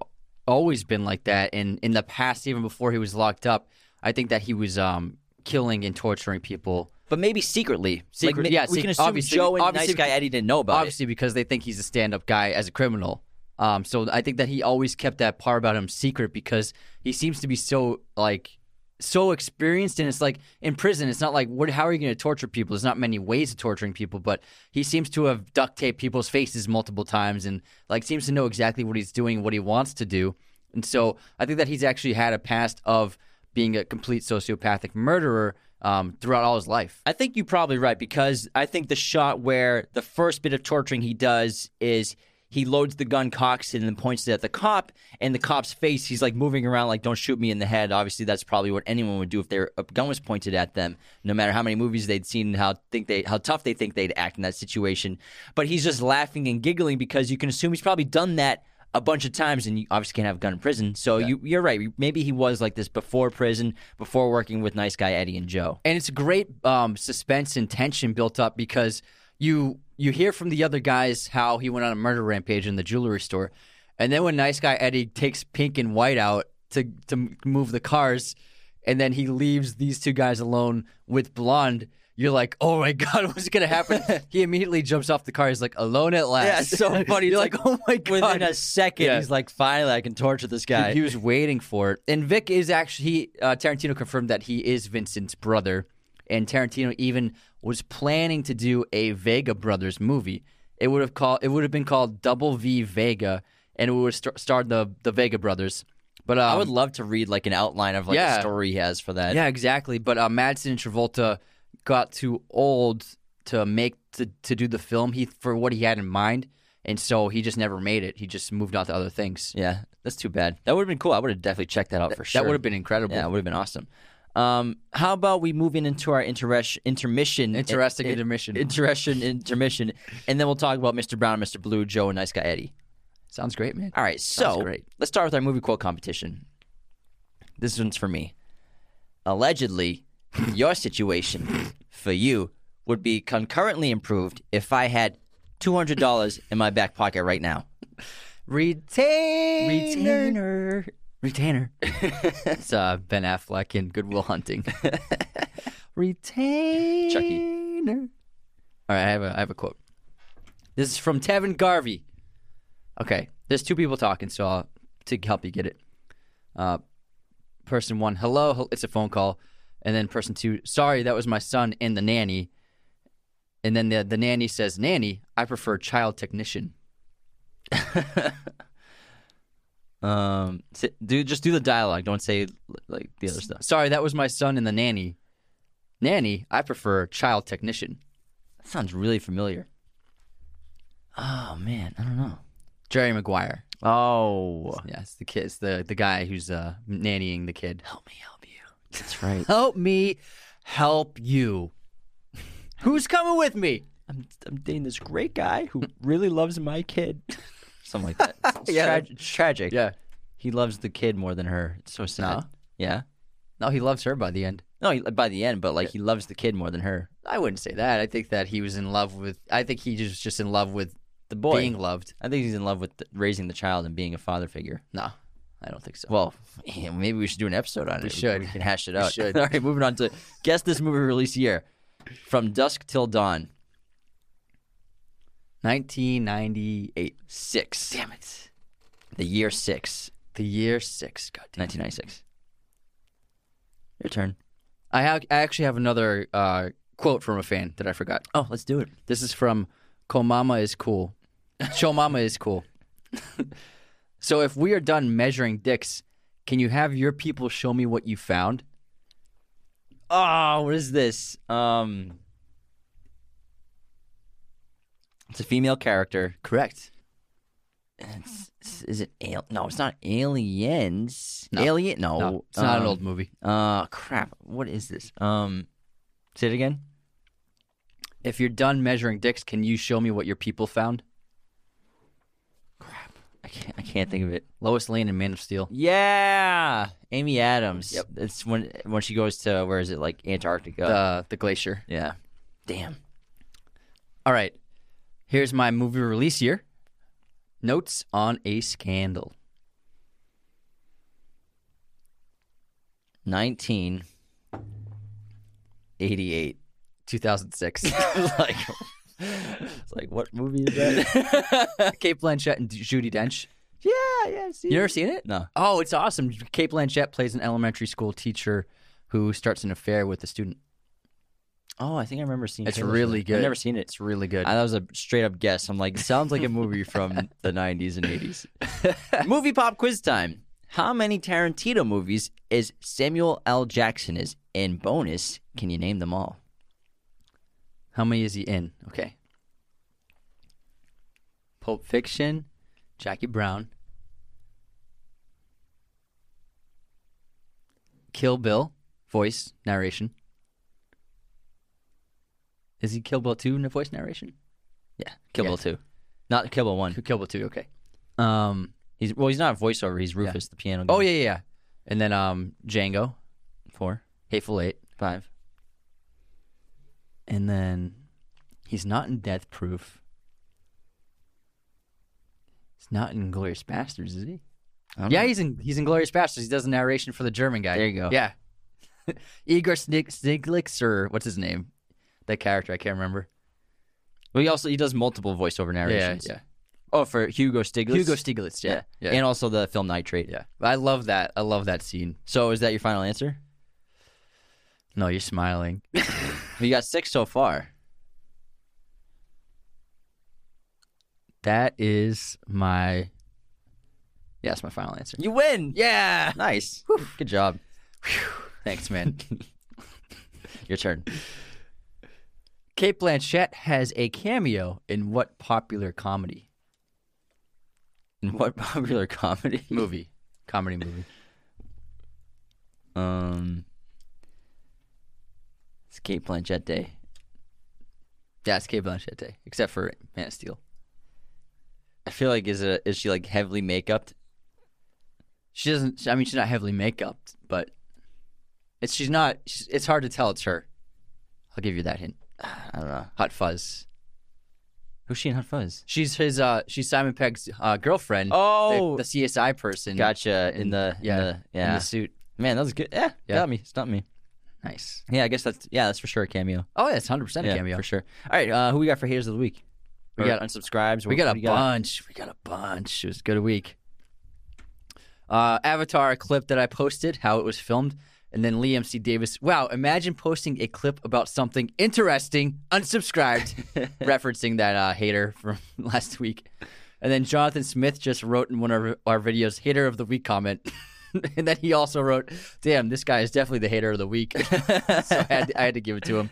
always been like that, and in the past, even before he was locked up, I think that he was um, killing and torturing people. But maybe secretly. Secret- like, yeah, we sec- can assume obviously- Joe and obviously Nice Guy Eddie didn't know about Obviously, because they think he's a stand-up guy as a criminal. Um, so I think that he always kept that part about him secret because he seems to be so like so experienced, and it's like in prison, it's not like what? How are you going to torture people? There's not many ways of torturing people, but he seems to have duct taped people's faces multiple times, and like seems to know exactly what he's doing, what he wants to do, and so I think that he's actually had a past of being a complete sociopathic murderer um, throughout all his life. I think you're probably right because I think the shot where the first bit of torturing he does is he loads the gun, cocks it, and then points it at the cop. And the cop's face, he's like moving around, like "Don't shoot me in the head." Obviously, that's probably what anyone would do if their gun was pointed at them. No matter how many movies they'd seen, and how think they how tough they think they'd act in that situation. But he's just laughing and giggling because you can assume he's probably done that a bunch of times, and you obviously can't have a gun in prison. So you, you're right. Maybe he was like this before prison, before working with nice guy Eddie and Joe. and it's a great um, suspense and tension built up because you you hear from the other guys how he went on a murder rampage in the jewelry store, and then when nice guy Eddie takes pink and white out to to move the cars, and then he leaves these two guys alone with blonde. You're like, oh my god, what's gonna happen? he immediately jumps off the car. He's like, alone at last. Yeah, it's so funny. You're like, oh my god. Within a second, Yeah. he's like, finally, I can torture this guy. He, he was waiting for it. And Vic is actually he, uh, Tarantino confirmed that he is Vincent's brother, and Tarantino even was planning to do a Vega brothers movie. It would have called it would have been called Double V Vega, and it would have star- starred the the Vega brothers. But um, I would love to read like an outline of like Yeah. the story he has for that. yeah, exactly. But uh, Madsen and Travolta got too old to make to, to do the film he for what he had in mind, and so he just never made it. He just moved on to other things. Yeah, that's too bad. That would have been cool. I would have definitely checked that out for sure. That would have been incredible. Yeah, it would have been awesome. Um, how about we moving into our interres- intermission? Interesting in- intermission. Intermission, intermission, and then we'll talk about Mr. Brown, Mr. Blue, Joe, and Nice Guy Eddie. Sounds great, man. All right, so great. let's start with our movie quote competition. This one's for me. Allegedly, your situation for you would be concurrently improved if I had two hundred dollars in my back pocket right now. Retainer. Retainer. Retainer. it's uh, Ben Affleck in Good Will Hunting. Retainer. All right, I have a I have a quote. This is from Tevin Garvey. Okay, there's two people talking, so I'll, to help you get it. Uh, person one, hello, hel- it's a phone call, and then person two, sorry, that was my son and the nanny. And then the the nanny says, nanny, I prefer child technician. Um, do just do the dialogue. Don't say like the other stuff. Sorry, that was my son and the nanny. Nanny, I prefer child technician. That sounds really familiar. Oh man, I don't know. Jerry Maguire. Oh, Yeah, the kid. It's the the guy who's uh, nannying the kid. help me help. That's right. Help me, help you. Who's coming with me? I'm I'm dating this great guy who really loves my kid. Something like that. It's, Yeah. trag- it's tragic. Yeah. He loves the kid more than her. It's so sad. No. Yeah. No, he loves her by the end. No, he, by the end, but like he loves the kid more than her. I wouldn't say that. I think that he was in love with. I think he was just in love with The boy. being loved. I think he's in love with the, raising the child and being a father figure. No, I don't think so. Well, maybe we should do an episode on it. We should. We can hash it We out. should. All right, moving on to guess this movie release year. From dusk till dawn. 1998. Six. Damn it. The year six. The year six. God damn. 1996. Your turn. I, ha- I actually have another uh, quote from a fan that I forgot. Oh, let's do it. This is from Komama is cool. Show Mama is cool. so if we are done measuring dicks, can you have your people show me what you found? Oh, what is this? Um, it's a female character. Correct. It's, is it al- No, it's not aliens. No. Alien? No, No, it's not an Um, old movie. Uh, crap. What is this? Um, say it again. If you're done measuring dicks, can you show me what your people found? Crap. I can't. Can't think of it. Lois Lane and Man of Steel. Yeah, Amy Adams. Yep. It's when when she goes to where is it like Antarctica? The the glacier. yeah. Damn. All right. Here's my movie release year. Notes on a scandal. Nineteen eighty-eight. 2006. like, it's like what movie is that? Cate Blanchett and Judi Dench. Yeah, yeah. I've seen You it. never seen it? No. Oh, it's awesome. Cate Blanchett plays an elementary school teacher who starts an affair with a student. Oh, I think I remember seeing. It. It's trailers really for good. I've never seen it. It's really good. I, that was a straight up guess. I'm like, sounds like a movie from the 90s and 80s. movie pop quiz time. How many Tarantino movies is Samuel L. Jackson is in bonus? Can you name them all? How many is he in? Okay. Pulp Fiction, Jackie Brown, Kill Bill, voice narration. Is he Kill Bill 2 in the voice narration? Yeah, Kill Yeah. Bill 2. Not Kill Bill 1. Kill Bill 2, okay. Um, He's well, he's not a voiceover. He's Rufus, the piano guy. oh, yeah, yeah, yeah. And then um, Django, Four, Hateful Eight. five. And then he's not in Death Proof. He's not in Inglourious Basterds, is he? Yeah, know. he's in he's in Inglourious Basterds. He does the narration for the German guy. There you go. Yeah. Igor Snig- Stiglitz or what's his name? That character I can't remember. Well, he also he does multiple voiceover narrations. Yeah, Oh, for Hugo Stiglitz. Hugo Stiglitz. Yeah, yeah, And also the film Nitrate. yeah. I love that. I love that scene. So is that your final answer? No, you're smiling. We got six so far. That is my. Yeah, that's my final answer. You win. Yeah. Nice. Good job. Thanks, man. Your turn. Cate Blanchett has a cameo in what popular comedy In what popular comedy movie? Comedy movie. Um, it's Cate Blanchett Day. Yeah, it's Cate Blanchett day, except for Man of Steel. I feel like is it is she like heavily makeuped? She doesn't. I mean, she's not heavily makeup, but it's she's not. She's, it's hard to tell it's her. I'll give you that hint. I don't know. Hot Fuzz. Who's she in Hot Fuzz? She's his. Uh, she's Simon Pegg's uh, girlfriend. Oh, the, the CSI person. gotcha. In the in yeah, the, yeah. in the suit. Man, that was good. Yeah, Yeah. got me. Stumped me. Nice. Yeah, I guess that's yeah, that's for sure a cameo. Oh, yeah, it's hundred percent a yeah, cameo. for sure. All right, uh, who we got for haters of the week? We got- unsubscribes. We got a you bunch. We got a bunch. It was a good week. Uh, Avatar clip that I posted, how it was filmed, and then Liam C. Davis. Wow, imagine posting a clip about something interesting, unsubscribed, referencing that uh, hater from last week. And then Jonathan Smith just wrote in one of our videos, hater of the week comment. and then he also wrote, damn, this guy is definitely the hater of the week. so I had, to, I had to give it to him.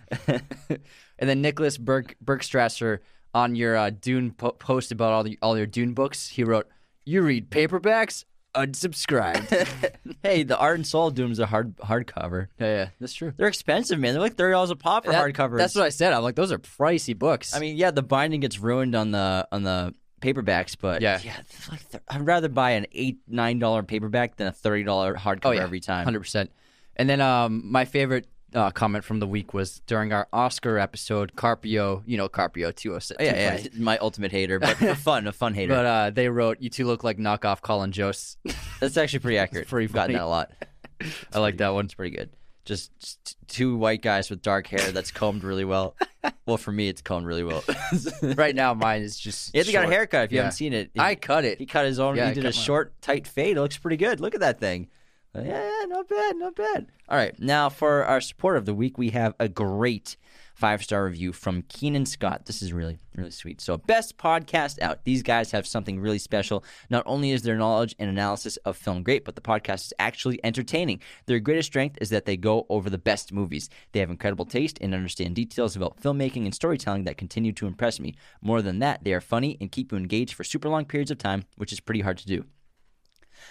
and then Nicholas Berg, Bergstrasser on your uh, Dune po- post about all the all your Dune books, he wrote, "You read paperbacks? Unsubscribed." Hey, the Art and Soul Dune's a hard hardcover. yeah, yeah, that's true. They're expensive, man. They're like thirty dollars a pop for That- hardcovers. That's what I said. I'm like, those are pricey books. I mean, yeah, the binding gets ruined on the on the paperbacks, but Yeah. yeah, like th- I'd rather buy an eight nine dollar paperback than a thirty dollar hardcover oh yeah, every time. hundred percent. And then um, my favorite uh, comment from the week was during our Oscar episode, Carpio. You know, Carpio two oh six. Oh, yeah, yeah, my ultimate hater, but a fun, a fun hater. But uh, they wrote, "You two look like knockoff Colin Jost." That's actually pretty accurate. pretty We've gotten that a lot. I like that one. It's pretty good. Just, just two white guys with dark hair that's combed really well. well, for me, it's combed really well. Right now, mine is just. Anthony got a haircut. If you Yeah. haven't seen it, I cut it. He cut his own. Yeah, he did a short, tight fade. It looks pretty good. Look at that thing. Yeah, yeah, not bad, not bad. All right, now for our support of the week, we have a great five star review from Keenan Scott. This is really, really sweet. So, best podcast out. These guys have something really special. Not only is their knowledge and analysis of film great, but the podcast is actually entertaining. Their greatest strength is that they go over the best movies. They have incredible taste and understand details about filmmaking and storytelling that continue to impress me. More than that, they are funny and keep you engaged for super long periods of time, which is pretty hard to do.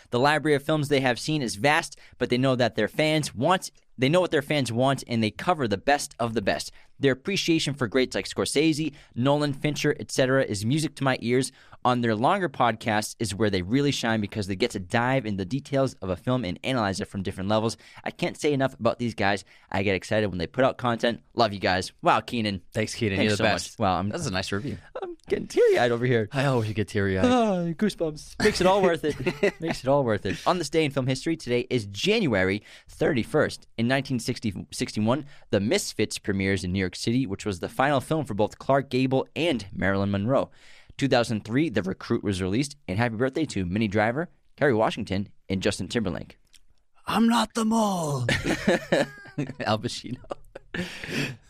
The library of films they have seen is vast, but they know that their fans want they know what their fans want and they cover the best of the best. Their appreciation for greats like Scorsese, Nolan, Fincher, etc. is music to my ears. On their longer podcasts is where they really shine because they get to dive in the details of a film and analyze it from different levels. I can't say enough about these guys. I get excited when they put out content. Love you guys. Wow, Keenan. Thanks. Thanks You're the so best. much. Wow, I'm, That's a nice review. I'm getting teary eyed over here. I always get teary eyed. Ah, goosebumps. Makes it all worth it. Makes it all worth it. On this day in film history, today is January 31st. In 1961, The Misfits premieres in New York City, which was the final film for both Clark Gable and Marilyn Monroe. 2003, The Recruit was released, and happy birthday to Minnie Driver, Kerry Washington, and Justin Timberlake. I'm not the mole. Al Pacino.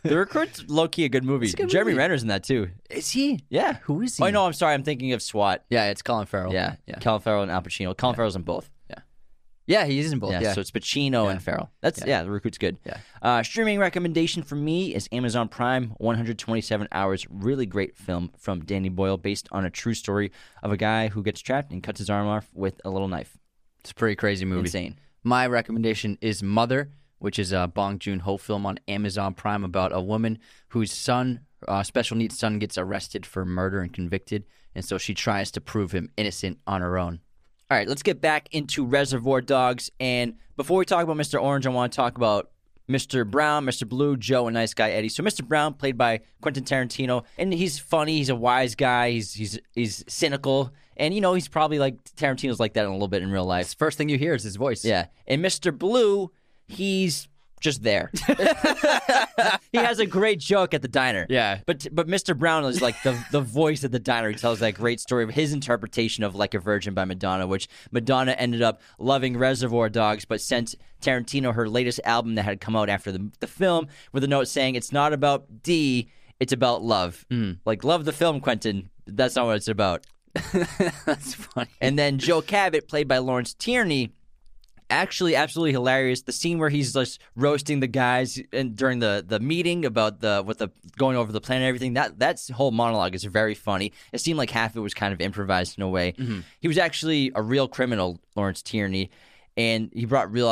The Recruit's low key a good movie. good Jeremy movie. Renner's in that too. Is he? Yeah. Who is oh, he? Oh, no, I'm sorry. I'm thinking of SWAT. Yeah, it's Colin Farrell. Yeah. yeah, Colin Farrell and Al Pacino. Colin Farrell's in both. Yeah. He's in both. Yeah, Yeah, so it's Pacino and Farrell. That's yeah. the recruit's good. Yeah. Uh, streaming recommendation for me is Amazon Prime, 127 hours, really great film from Danny Boyle, based on a true story of a guy who gets trapped and cuts his arm off with a little knife. it's a pretty crazy movie. Insane. My recommendation is Mother, which is a Bong Joon Ho film on Amazon Prime about a woman whose son, uh, special needs son, gets arrested for murder and convicted, and so she tries to prove him innocent on her own. All right, let's get back into Reservoir Dogs. And before we talk about Mr. Orange, I want to talk about Mr. Brown, Mr. Blue, Joe, and Nice Guy Eddie. So Mr. Brown, played by Quentin Tarantino, and he's funny. He's a wise guy. He's he's he's cynical, and you know he's probably like Tarantino's like that in a little bit in real life. First thing you hear is his voice. Yeah. And Mr. Blue, he's just there. he has a great joke at the diner. Yeah. But but Mr. Brown is like the the voice at the diner. He tells that great story of his interpretation of Like a Virgin by Madonna, which Madonna ended up loving Reservoir Dogs, but sent Tarantino her latest album that had come out after the, the film with a note saying it's not about D, it's about love. Hmm. Like love the film, Quentin. That's not what it's about. That's funny. And then Joe Cabot, played by Lawrence Tierney, actually absolutely hilarious. The scene where he's just roasting the guys and during the the meeting about the with the going over the plan and everything. That that whole monologue is very funny. It seemed like half of it was kind of improvised in a way. He was actually a real criminal, Lawrence Tierney, and he brought real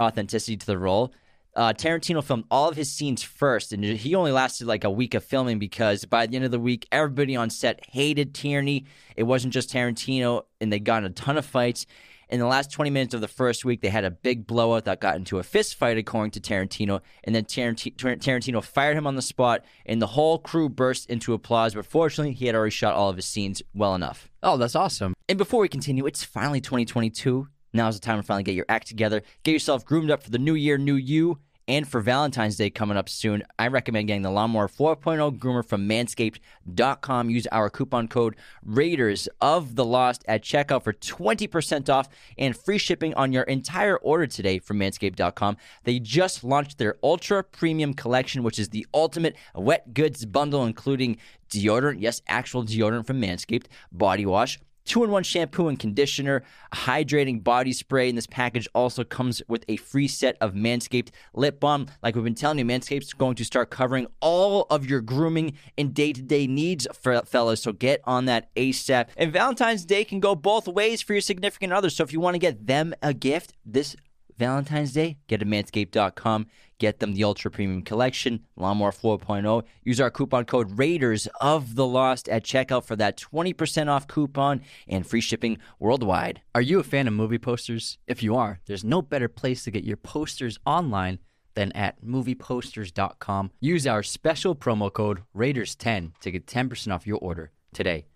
authenticity to the role. Uh, Tarantino filmed all of his scenes first, and he only lasted like a week of filming because by the end of the week, everybody on set hated Tierney. It wasn't just Tarantino, and they got in a ton of fights. In the last 20 minutes of the first week, they had a big blowout that got into a fist fight, according to Tarantino. And then Taranti- Tarantino fired him on the spot, and the whole crew burst into applause. But fortunately, he had already shot all of his scenes well enough. Oh, that's awesome. And before we continue, it's finally 2022. Now's the time to finally get your act together. Get yourself groomed up for the new year, new you. And for Valentine's Day coming up soon, I recommend getting the Lawnmower 4.0 groomer from manscaped.com. Use our coupon code Raiders of the Lost at checkout for 20% off and free shipping on your entire order today from manscaped.com. They just launched their ultra premium collection, which is the ultimate wet goods bundle, including deodorant, yes, actual deodorant from Manscaped, body wash two in one shampoo and conditioner, a hydrating body spray. And this package also comes with a free set of Manscaped lip balm. Like we've been telling you, Manscaped's going to start covering all of your grooming and day to day needs, fellas. So get on that ASAP. And Valentine's Day can go both ways for your significant other. So if you want to get them a gift this Valentine's Day, get to manscaped.com. Get them the Ultra Premium Collection, Lawnmower 4.0. Use our coupon code Raiders of the Lost at checkout for that 20% off coupon and free shipping worldwide. Are you a fan of movie posters? If you are, there's no better place to get your posters online than at movieposters.com. Use our special promo code Raiders10 to get 10% off your order today.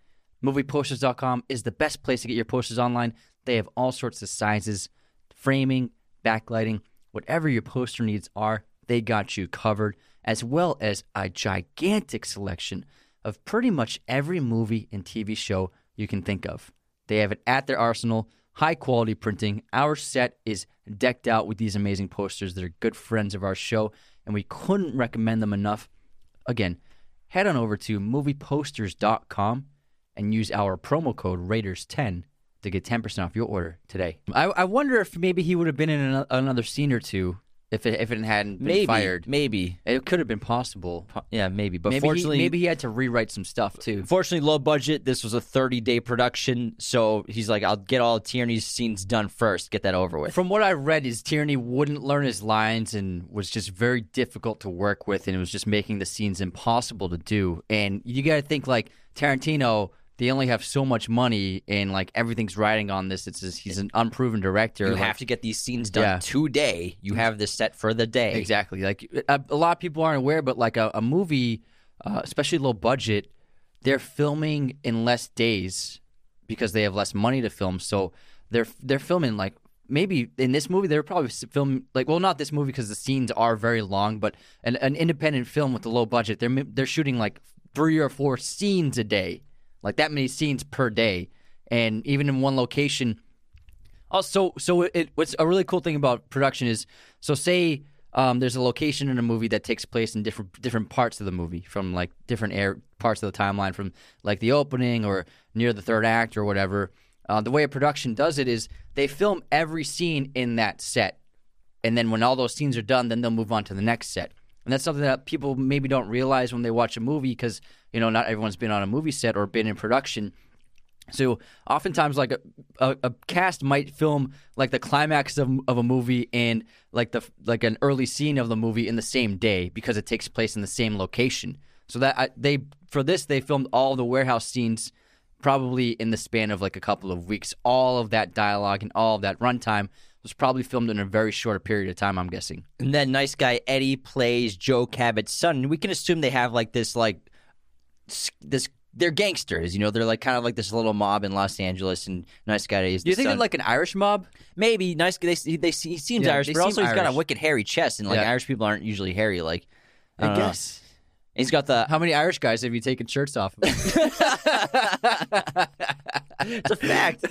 Movieposters.com is the best place to get your posters online. They have all sorts of sizes, framing, backlighting, whatever your poster needs are, they got you covered, as well as a gigantic selection of pretty much every movie and TV show you can think of. They have it at their arsenal, high quality printing. Our set is decked out with these amazing posters that are good friends of our show, and we couldn't recommend them enough. Again, head on over to movieposters.com and use our promo code Raiders10 to get 10% off your order today. I, I wonder if maybe he would have been in ano- another scene or two if it, if it hadn't been maybe fired. maybe It could have been possible. yeah maybe but maybe, he, fortunately maybe he had to rewrite some stuff too. Fortunately, low budget. This was a 30 day production, so he's like, "I'll get all Tierney's scenes done first, get that over with." From what I read, is Tierney wouldn't learn his lines and was just very difficult to work with, and it was just making the scenes impossible to do. And you got to think like Tarantino, they only have so much money, and like everything's riding on this. It's just, he's an unproven director. you like- have to get these scenes done Yeah. today. You have this set for the day. Exactly. Like a, a lot of people aren't aware, but like a, a movie, uh, especially low budget, they're filming in less days because they have less money to film. So they're they're filming like maybe in this movie they're probably s- film like well not this movie because the scenes are very long, but an, an independent film with a low budget they're they're shooting like three or four scenes a day, like that many scenes per day, and even in one location. Also, so it, what's a really cool thing about production is so say um, there's a location in a movie that takes place in different different parts of the movie from like different air parts of the timeline from like the opening or near the third act or whatever. Uh, the way a production does it is they film every scene in that set, and then when all those scenes are done, then they'll move on to the next set. And that's something that people maybe don't realize when they watch a movie because you know not everyone's been on a movie set or been in production. So oftentimes, like a, a, a cast might film like the climax of, of a movie and like the like an early scene of the movie in the same day because it takes place in the same location. So that I, they for this they filmed all the warehouse scenes probably in the span of like a couple of weeks. All of that dialogue and all of that runtime was probably filmed in a very short period of time. I'm guessing. And then nice guy Eddie plays Joe Cabot's son. We can assume they have like this like this they're gangsters, you know, they're like kind of like this little mob in Los Angeles and nice guy is Do you think son. they're like an Irish mob? maybe nice guy they, they he seems Yeah, Irish, they but also seem he's got a wicked hairy chest and like Yeah. Irish people aren't usually hairy like I, uh, don't know. He's got the How many Irish guys have you taken shirts off? of? It's a fact.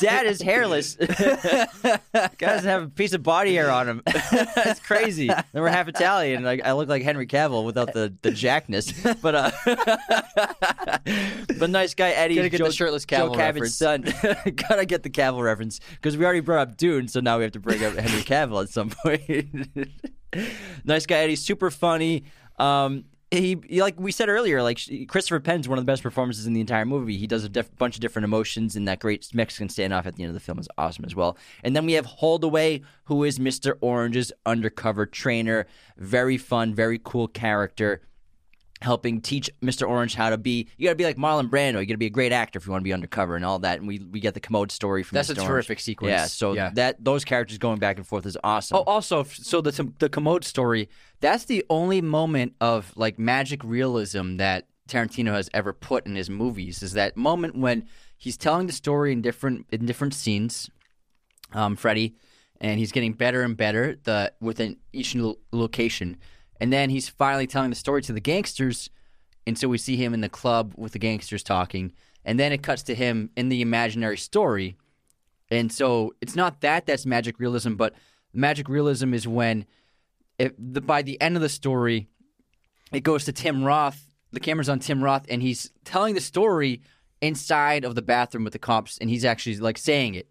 Dad is hairless. Guys have a piece of body hair on him. That's crazy. Then we're half Italian. Like I look like Henry Cavill without the the jackness. But uh, but nice guy Eddie. Gotta get Joe, the shirtless Joe Cavill Cabot's son. Gotta get the Cavill reference because we already brought up Dune, so now we have to bring up Henry Cavill at some point. nice guy Eddie, super funny. Um, he, like we said earlier, like Christopher Penn's one of the best performances in the entire movie. He does a bunch of different emotions, and that great Mexican standoff at the end of the film is awesome as well. And then we have Holdaway, who is Mr. Orange's undercover trainer. Very fun, very cool character. Helping teach Mr. Orange how to be, you got to be like Marlon Brando. You got to be a great actor if you want to be undercover and all that. And we we get the commode story from That's Mr. a Orange. terrific sequence. Yeah, so Yeah. that those characters going back and forth is awesome. Oh, also, so the the commode story. That's the only moment of like magic realism that Tarantino has ever put in his movies. Is that moment when he's telling the story in different in different scenes, um, Freddy, and he's getting better and better the within each location, and then he's finally telling the story to the gangsters, and so we see him in the club with the gangsters talking, and then it cuts to him in the imaginary story. And so it's not that that's magic realism, but magic realism is when if the, by the end of the story, it goes to Tim Roth. The camera's on Tim Roth, and he's telling the story inside of the bathroom with the cops, and he's actually like saying it.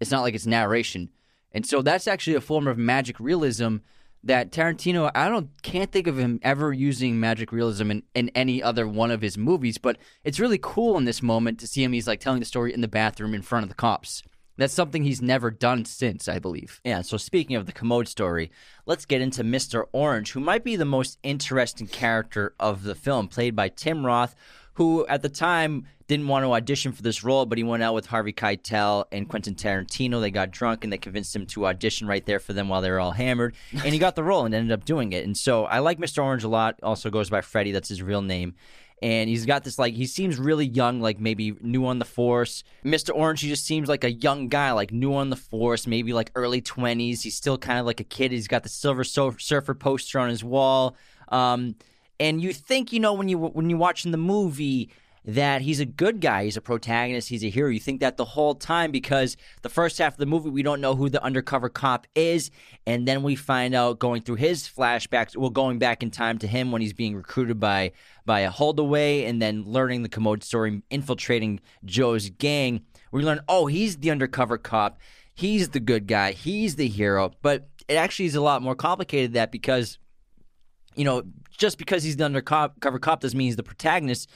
It's not like it's narration, and so that's actually a form of magic realism that Tarantino. I don't can't think of him ever using magic realism in, in any other one of his movies, but it's really cool in this moment to see him. He's like telling the story in the bathroom in front of the cops. That's something he's never done since, I believe. Yeah, so speaking of the commode story, let's get into Mr. Orange, who might be the most interesting character of the film, played by Tim Roth, who at the time didn't want to audition for this role, but he went out with Harvey Keitel and Quentin Tarantino. They got drunk and they convinced him to audition right there for them while they were all hammered. And he got the role and ended up doing it. And so I like Mr. Orange a lot. Also goes by Freddie, that's his real name. and he's got this like he seems really young, like maybe new on the force. Mr. Orange, he just seems like a young guy, like new on the force, maybe like early twenties. He's still kind of like a kid. He's got the Silver Surfer poster on his wall, um, and you think you know when you when you're watching the movie that he's a good guy, he's a protagonist, he's a hero. You think that the whole time because the first half of the movie we don't know who the undercover cop is, and then we find out going through his flashbacks, well, going back in time to him when he's being recruited by by a holdaway, and then learning the commode story, infiltrating Joe's gang. We learn, oh, he's the undercover cop, he's the good guy, he's the hero, but it actually is a lot more complicated than that because you know, just because he's the undercover cop doesn't mean he's the protagonist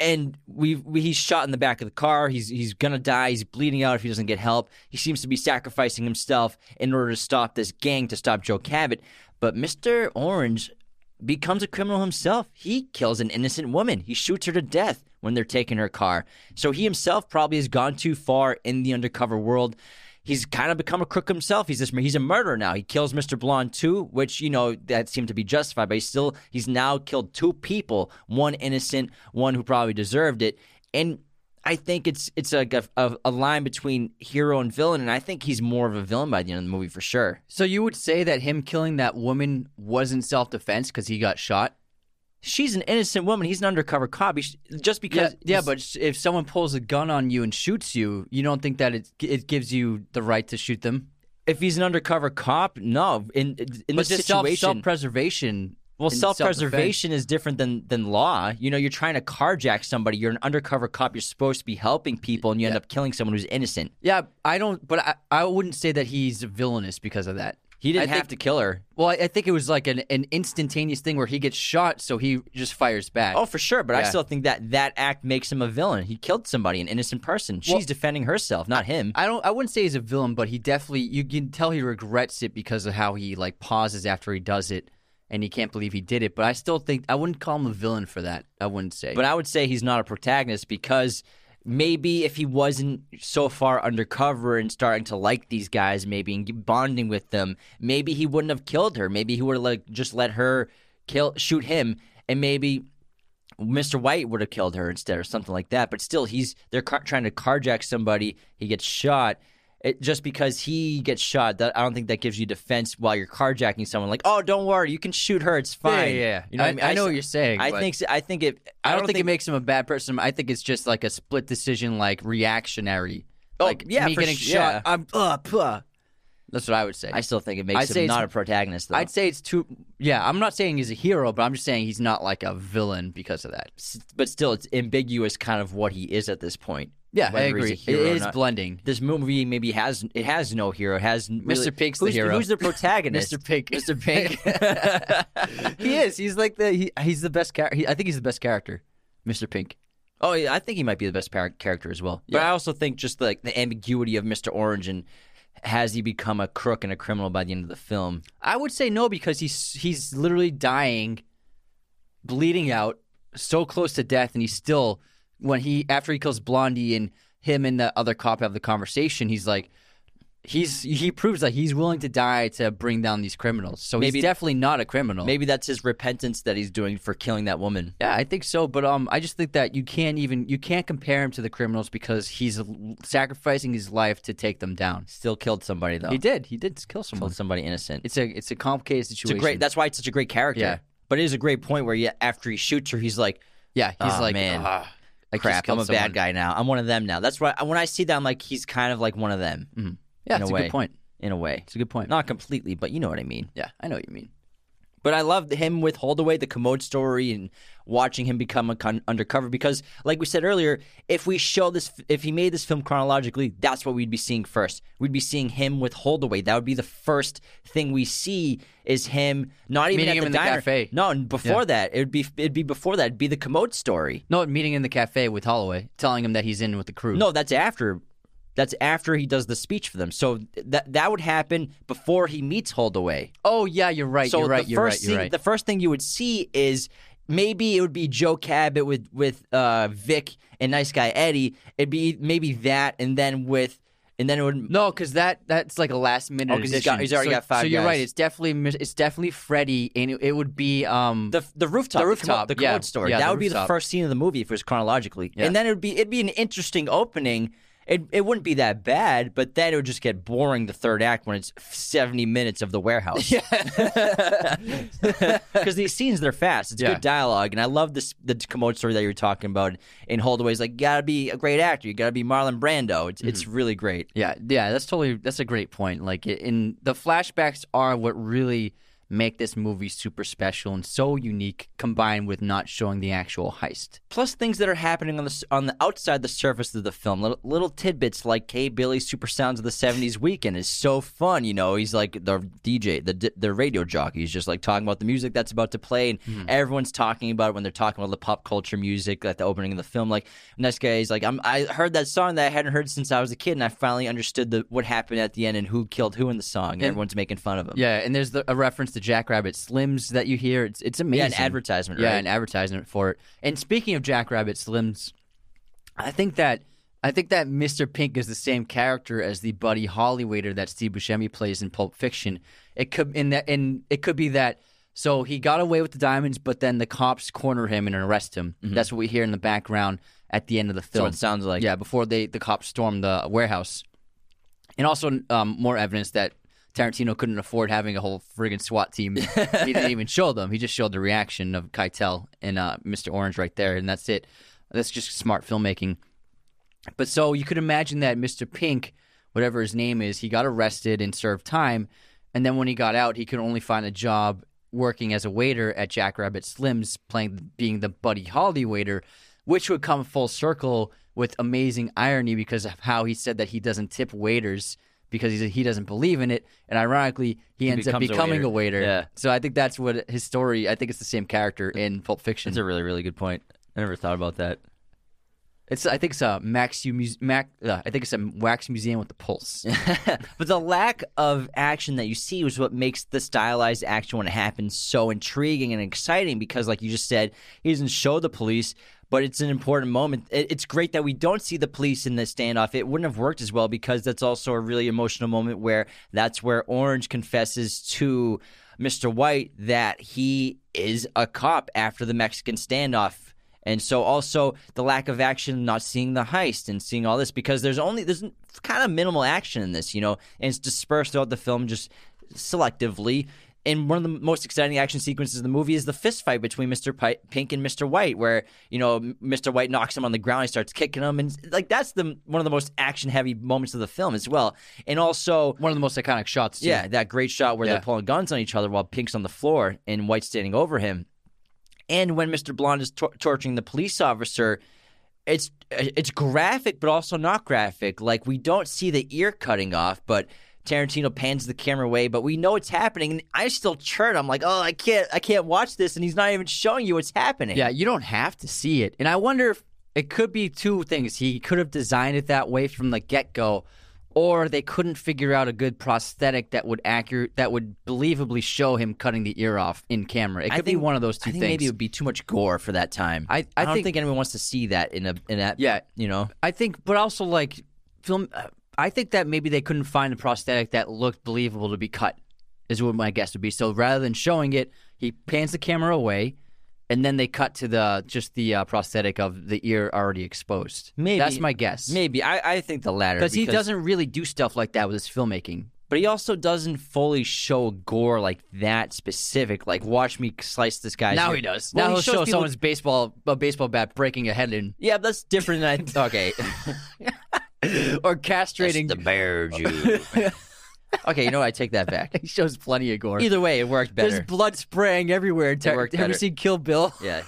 and we, he's shot in the back of the car. He's he's gonna die. He's bleeding out if he doesn't get help. He seems to be sacrificing himself in order to stop this gang to stop Joe Cabot. But Mister Orange becomes a criminal himself. He kills an innocent woman. He shoots her to death when they're taking her car. So he himself probably has gone too far in the undercover world he's kind of become a crook himself. He's this, he's a murderer now. He kills Mr. Blonde too, which you know that seemed to be justified, but he's still he's now killed two people, one innocent, one who probably deserved it, and. I think it's it's a, a, a line between hero and villain, and I think he's more of a villain by the end of the movie for sure. So you would say that him killing that woman wasn't self defense because he got shot? She's an innocent woman. He's an undercover cop. He's, just because. Yeah, yeah, but if someone pulls a gun on you and shoots you, you don't think that it it gives you the right to shoot them? If he's an undercover cop, no. In in but this situation, self preservation. Well, self preservation is different than than law. You know, you're trying to carjack somebody. You're an undercover cop. You're supposed to be helping people, and you end up killing someone who's innocent. Yeah, I don't. But I, I wouldn't say that he's villainous because of that. He didn't I have think- to kill her. Well, I I think it was like an, an instantaneous thing where he gets shot, so he just fires back. Oh, for sure. But I still think that that act makes him a villain. He killed somebody, an innocent person. She's Well- defending herself, not him. I don't. I wouldn't say he's a villain, but he definitely. You can tell he regrets it because of how he like pauses after he does it, and he can't believe he did it. But I still think I wouldn't call him a villain for that. I wouldn't say. But I would say he's not a protagonist because maybe if he wasn't so far undercover and starting to like these guys, maybe and bonding with them, maybe he wouldn't have killed her. Maybe he would have like just let her kill, shoot him, and maybe Mr. White would have killed her instead, or something like that. But still, he's they're car- trying to carjack somebody. He gets shot. It, just because he gets shot, that I don't think that gives you defense while you're carjacking someone. Like, oh, don't worry, you can shoot her. It's fine. yeah, yeah. You know, I- I, mean? I know what you're saying, I think. I think it. I don't, think, it makes him a bad person. I think it's just like a split decision, like reactionary. Oh, like yeah, me getting sh- shot. yeah. I'm uh, puh. That's what I would say. I still think it makes I'd him it's- not a protagonist. Though. I'd say it's too. Yeah, I'm not saying he's a hero, but I'm just saying he's not like a villain because of that. S- but still, it's ambiguous, kind of what he is at this point. Yeah, I agree. It is blending. This movie maybe has it has no hero. It has really, Mr. Pink's the who's, hero. Who's the protagonist? Mr. Pink. Mr. Pink. he is. He's like the. He, he's the best character. I think he's the best character, Mr. Pink. oh, yeah, I think he might be the best par- character as well. But I also think just like the ambiguity of Mr. Orange and has he become a crook and a criminal by the end of the film? I would say no because he's he's literally dying, bleeding out, so close to death, and he's still when he after he kills Blondie and him and the other cop have the conversation, he's like. He's he proves that he's willing to die to bring down these criminals. So Maybe- he's definitely not a criminal. Maybe that's his repentance that he's doing for killing that woman. Yeah, I think so, but um, I just think that you can't even you can't compare him to the criminals because he's sacrificing his life to take them down. Still killed somebody though. He did, he did kill someone. killed somebody innocent. It's a it's a complicated It's situation. a great. That's why it's such a great character. Yeah. But it is a great point where, yeah, after he shoots her, he's like, yeah, he's "Ah, like, man, "Ah, "Crap, I'm a someone." bad guy now. I'm one of them now." That's why when I see that, I'm like, he's kind of like one of them mm-hmm. Yeah, in it's a a, way. good point. in a way. It's a good point. Not completely, but you know what I mean. Yeah, I know what you mean. But I loved him with Holdaway, the commode story, and watching him become a con- undercover. Because, like we said earlier, if we show this, if he made this film chronologically, that's what we'd be seeing first. We'd be seeing him with Holdaway. That would be the first thing we see is him. Not even Meeting at the in the diner. cafe. No, and before Yeah. that, it would be it'd be before that. It'd be the commode story. No, meeting in the cafe with Holdaway, telling him that he's in with the crew. No, that's after. That's after he does the speech for them. So that that would happen before he meets Holdaway. Oh yeah, you're right. So you're right. the you're first right. You're thing, right. the first thing you would see is maybe it would be Joe Cabot with with uh, Vic and Nice Guy Eddie. It'd be maybe that, and then with and then it would No, because that that's like a last minute. Oh, he's got- he's already so, got five So you're guys. right. It's definitely it's definitely Freddy, and it, it would be um the the rooftop, The rooftop, the yeah. commode store. Yeah, that the would be the first scene of the movie if it was chronologically, Yeah. and then it would be it'd be an interesting opening. It it wouldn't be that bad, but then it would just get boring the third act when it's seventy minutes of the warehouse. because these scenes they're fast. It's Yeah. good dialogue, and I love this the commode story that you were talking about. In Holdaway's like, you gotta be a great actor. You gotta be Marlon Brando. It's it's mm-hmm. really great. Yeah, yeah, that's totally that's a great point. Like in the flashbacks are what really make this movie super special and so unique combined with not showing the actual heist. plus things that are happening on the on the outside the surface of the film. Little, little tidbits like K Billy's Super Sounds of the 70s weekend is so fun you know? He's like the DJ the the radio jockey. He's just like talking about the music that's about to play and mm-hmm. everyone's talking about it when they're talking about the pop culture music at the opening of the film. Like next guy is like I'm, I heard that song that I hadn't heard since I was a kid and I finally understood the what happened at the end and who killed who in the song. And, everyone's making fun of him. Yeah, and there's the, a reference to Jackrabbit Slims that you hear. It's it's amazing. Yeah, an advertisement, Yeah, an advertisement for it. And speaking of Jackrabbit Slims, I think that I think that Mr. Pink is the same character as the Buddy Holly waiter that Steve Buscemi plays in Pulp Fiction. It could in that and it could be that so he got away with the diamonds, but then the cops corner him and arrest him. That's what we hear in the background at the end of the film. what it sounds like. Yeah, before they the cops storm the warehouse and also um, more evidence that Tarantino couldn't afford having a whole friggin' SWAT team. he didn't even show them. He just showed the reaction of Keitel and uh, Mr. Orange right there, and that's it. That's just smart filmmaking. But so you could imagine that Mr. Pink, whatever his name is, he got arrested and served time, and then when he got out, he could only find a job working as a waiter at Jackrabbit Slim's, playing being the Buddy Holly waiter, which would come full circle with amazing irony because of how he said that he doesn't tip waiters because he's, he doesn't believe in it, and ironically, he, ends up becomes a becoming waiter. a waiter. Yeah. So I think that's what his story. I think it's the same character in Pulp Fiction. that's a really really good point I never thought about that It's I think it's a Max Mac. Uh, I think it's a wax museum with the pulse. but the lack of action that you see was what makes the stylized action when it happens so intriguing and exciting because like you just said he doesn't show the police but it's an important moment. It- it's great that we don't see the police in this standoff. It wouldn't have worked as well because that's also a really emotional moment where that's where orange confesses to mr white that he is a cop after the mexican standoff. And so also the lack of action, not seeing the heist and seeing all this because there's only there's kind of minimal action in this, you know, and it's dispersed throughout the film just selectively. And one of the most exciting action sequences in the movie is the fist fight between Mr. Pi- Pink and Mr. White, where you know Mr. White knocks him on the ground, he starts kicking him, and like that's the one of the most action heavy moments of the film as well. And also, One of the most iconic shots. Too. yeah, that great shot where Yeah. they're pulling guns on each other while Pink's on the floor and White's standing over him. And when Mr. Blonde is tor- torturing the police officer, it's it's graphic, but also not graphic. Like we don't see the ear cutting off, but Tarantino pans the camera away, but we know it's happening. And I still churn. I'm like, oh, I can't, I can't watch this, and he's not even showing you what's happening. Yeah, you don't have to see it. And I wonder if it could be two things. He could have designed it that way from the get go, or they couldn't figure out a good prosthetic that would accurate that would believably show him cutting the ear off in camera. It could I be one of those two I think things. maybe it would be too much gore for that time. I- I don't think- think anyone wants to see that in a in that. Yeah. you know. I think, but also like film. uh, I think that maybe they couldn't find a prosthetic that looked believable to be cut. Is what my guess would be. So rather than showing it, he pans the camera away, and then they cut to the just the uh, prosthetic of the ear already exposed. Maybe that's my guess. Maybe I, I think the latter because he doesn't really do stuff like that with his filmmaking. but he also doesn't fully show gore like that specific. Like, watch me slice this guy's. now ear. he does. Well, now he he'll shows show people- someone's baseball a baseball bat breaking a head in Yeah, that's different than I. Okay, or castrating. the bear Jew. okay, you know what? I take that back. he shows plenty of gore. Either way, it worked better. There's blood spraying everywhere. Ter- worked Have you better. seen Kill Bill? Yeah.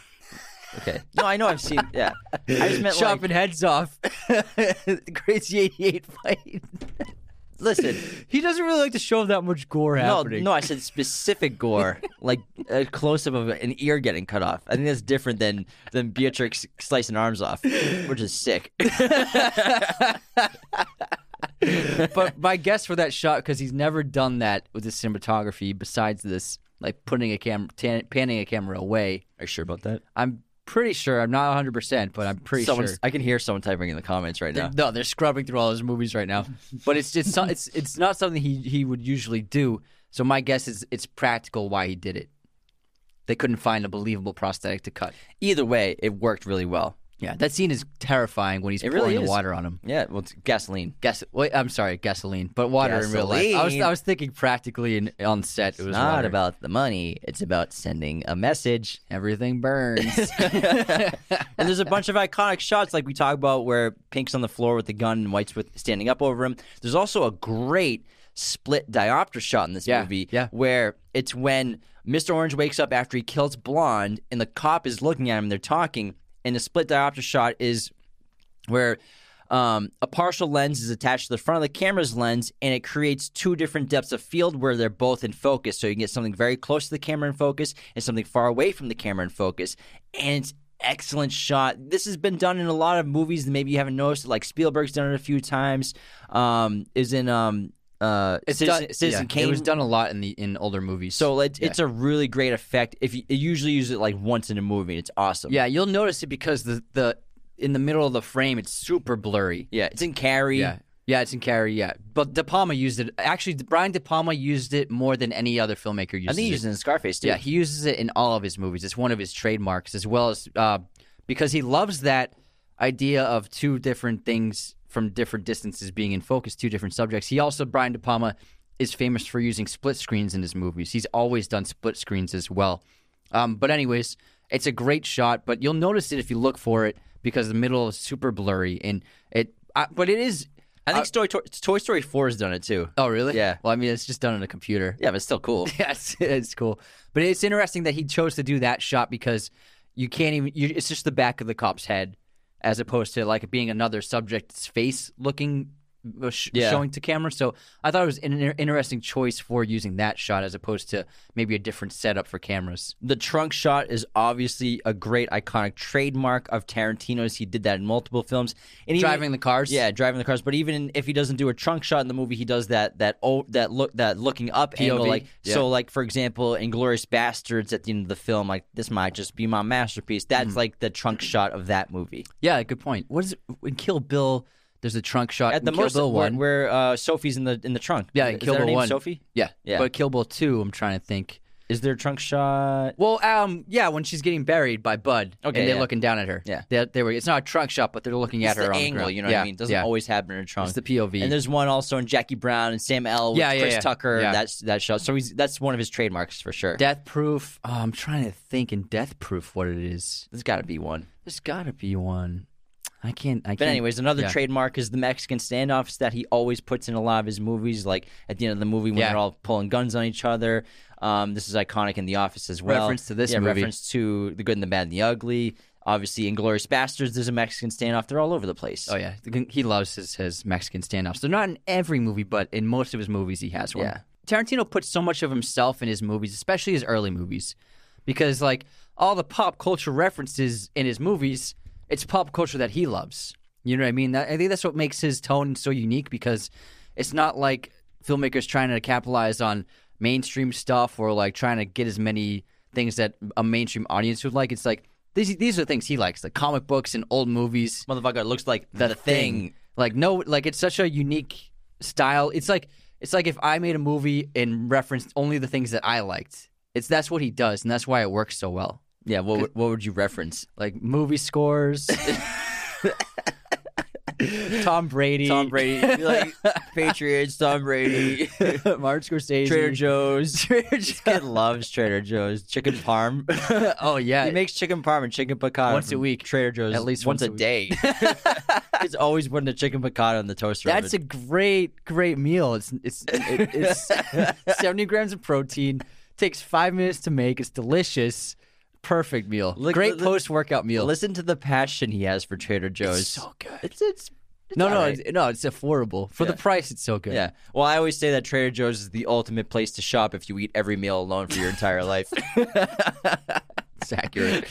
Okay. No, I know I've seen. Yeah. I just meant chopping like. heads off. the Crazy 88 fight. Listen. He doesn't really like to show that much gore No, happening. no, I said specific gore, like a close up of an ear getting cut off. I think that's different than than Beatrix slicing arms off, which is sick. but my guess for that shot, because he's never done that with his cinematography besides this, like putting a camera, tan- panning a camera away. Are you sure about that? I'm pretty sure. I'm not 100, percent but I'm pretty Someone's- sure. I can hear someone typing in the comments right now. No, they're scrubbing through all his movies right now. But it's it's it's it's not something he he would usually do. So my guess is it's practical why he did it. They couldn't find a believable prosthetic to cut. Either way, it worked really well. Yeah, that scene is terrifying when he's It pouring really the is. water on him. Yeah, well, it's gasoline. Gas. Wait, I'm sorry, gasoline, but water in real life. I was Gasoline. I was thinking practically in, on set. It was Not water. about the money. It's about sending a message. everything burns. and there's a bunch of iconic shots like we talk about where Pink's on the floor with the gun and White's with standing up over him. There's also a great split diopter shot in this Yeah, movie yeah. where it's when Mr. Orange wakes up after he kills Blonde and the cop is looking at him, and they're talking, and the split diopter shot is where um, a partial lens is attached to the front of the camera's lens and it creates two different depths of field where they're both in focus. So you can get something very close to the camera in focus and something far away from the camera in focus. And it's excellent shot. This has been done in a lot of movies that maybe you haven't noticed. Like Spielberg's done it a few times. Um, is in um, uh, It's Citizen, done, Citizen yeah, Kane. It was done a lot in the in older movies. So it's, Yeah. it's a really great effect. If you, you usually use it like once in a movie, it's awesome. yeah, you'll notice it because the the in the middle of the frame it's super blurry. yeah. It's in Carrie. Yeah. Yeah, it's in Carrie, yeah. But De Palma used it. Actually, Brian De Palma used it more than any other filmmaker uses I think he it. used it in Scarface too. Yeah, he uses it in all of his movies. It's one of his trademarks, as well as uh, because he loves that idea of two different things from different distances being in focus, two different subjects. He also, Brian De Palma, is famous for using split screens in his movies. He's always done split screens as well. Um, but, anyways, it's a great shot, but you'll notice it if you look for it because the middle is super blurry. And it, I, but it is. I think Toy, Toy, Toy Story 4 has done it too. Oh, really? Yeah. Well, I mean, it's just done on a computer. Yeah, but it's still cool. Yes, it's cool. But it's interesting that he chose to do that shot because you can't even. You, it's just the back of the cop's head, as opposed to like being another subject's face looking, uh, sh- Yeah. showing to camera. So I thought it was an interesting choice for using that shot as opposed to maybe a different setup for cameras. The trunk shot is obviously a great iconic trademark of Tarantino's. He did that in multiple films. And even- Driving the cars. Yeah, driving the cars. But even if he doesn't do a trunk shot in the movie, he does that that oh, that look that looking up angle. POV, Like yeah. so, like for example, in Inglourious Basterds at the end of the film, like this might just be my masterpiece. That's Mm. like the trunk shot of that movie. yeah. Good point. What is it in Kill Bill? There's a trunk shot At the in Kill most, Bill one. where uh, Sophie's in the in the trunk. yeah, is, Kill her Bill name one. Sophie. Yeah, Yeah. But Kill Bill two, I'm trying to think. Is there a trunk shot? Well, um, yeah, when she's getting buried by Bud, Okay, and they're yeah. looking down at her. Yeah. they they were. It's not a trunk shot, but they're looking at her the on angle, ground. you know what I mean? It doesn't yeah. always happen in a trunk. It's the POV. And there's one also in Jackie Brown and Sam L with Yeah, yeah, Chris yeah. Tucker. Yeah. That's that shot. So he's that's one of his trademarks for sure. Death Proof. Oh, I'm trying to think in Death Proof what it is. There's got to be one. There's got to be one. I can't. I can't. But anyways, another yeah. trademark is the Mexican standoffs that he always puts in a lot of his movies. Like at the end of the movie when Yeah. they're all pulling guns on each other. Um, this is iconic in The Office as well. Reference to this yeah, movie. reference to The Good and the Bad and the Ugly. Obviously, in Inglourious Basterds, there's a Mexican standoff. They're all over the place. Oh yeah, he loves his, his Mexican standoffs. They're not in every movie, but in most of his movies, he has one. Yeah. Tarantino puts so much of himself in his movies, especially his early movies, because like all the pop culture references in his movies, it's pop culture that he loves. You know what I mean? That, I think that's what makes his tone so unique because it's not like filmmakers trying to capitalize on mainstream stuff or like trying to get as many things that a mainstream audience would like. It's like these these are things he likes, like comic books and old movies Motherfucker, it looks like the, the, thing. Like no, like it's such a unique style. It's like it's like if I made a movie and referenced only the things that I liked. It's that's what he does, and that's why it works so well. Yeah, what, would- what would you reference? Like movie scores, Tom Brady, Tom Brady, like Patriots, Tom Brady, Martin Scorsese, Trader Joe's. Trader This kid loves Trader Joe's chicken parm. Oh yeah, he makes chicken parm and chicken piccata Once a week. Trader Joe's At least once, once a, a day. He's always putting the chicken piccata on the toaster. That's a great, great meal. It's it's it, it's seventy grams of protein. Takes five minutes to make. It's delicious. Perfect meal. Look- great look- post workout meal. Listen to the passion he has for Trader Joe's. It's so good. It's it's, it's no, no, all right. it's, no. It's affordable for Yeah. the price. It's so good. yeah. Well, I always say that Trader Joe's is the ultimate place to shop if you eat every meal alone for your entire life. it's accurate.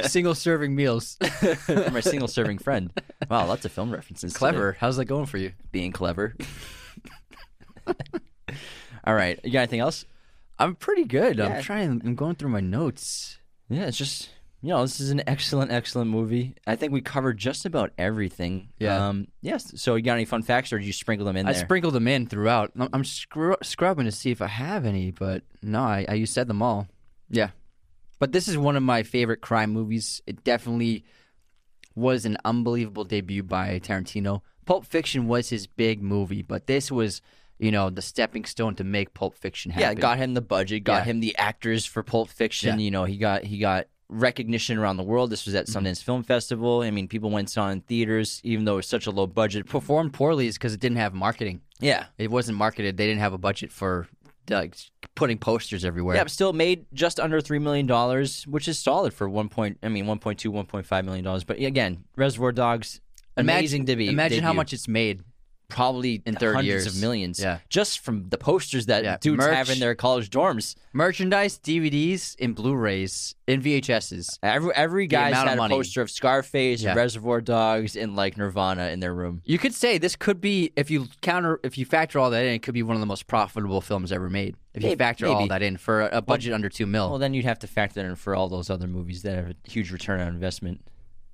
Single serving meals. For my single serving friend. Wow, lots of film references. today. Clever. How's that going for you? being clever. All right, you got anything else? I'm pretty good. Yeah. I'm trying. I'm going through my notes. Yeah, it's just you know, this is an excellent, excellent movie. I think we covered just about everything. Yeah. Um, yes. So, you got any fun facts, or did you sprinkle them in I there? sprinkled them in throughout. I'm, I'm scru- scrubbing to see if I have any, but no, I, I you said them all. Yeah, but this is one of my favorite crime movies. It definitely was an unbelievable debut by Tarantino. Pulp Fiction was his big movie, but this was, you know, the stepping stone to make Pulp Fiction happen. yeah, got him the budget, got Yeah. him the actors for Pulp Fiction. Yeah. You know, he got he got recognition around the world. This was at Mm-hmm. Sundance Film Festival. I mean, people went saw in theaters, even though it was such a low budget. performed poorly is because it didn't have marketing. Yeah. It wasn't marketed. They didn't have a budget for like putting posters everywhere. Yeah, but still made just under three million dollars, which is solid for one point. I mean, 1.2, 1.5 million dollars. But again, Reservoir Dogs, amazing imagine, debut. Imagine how much it's made. Probably in 30 hundreds years. of millions. Yeah. just from the posters that Yeah, dudes merch. have in their college dorms. Merchandise, DVDs, and Blu-rays, and VHSs. Every every guy's amount of had a money. poster of Scarface, Yeah. Reservoir Dogs, and like Nirvana in their room. You could say this could be, if you counter, if you factor all that in, it could be one of the most profitable films ever made. If you Maybe- factor all maybe. that in for a, a budget under two mil. Well, then you'd have to factor in for all those other movies that have a huge return on investment.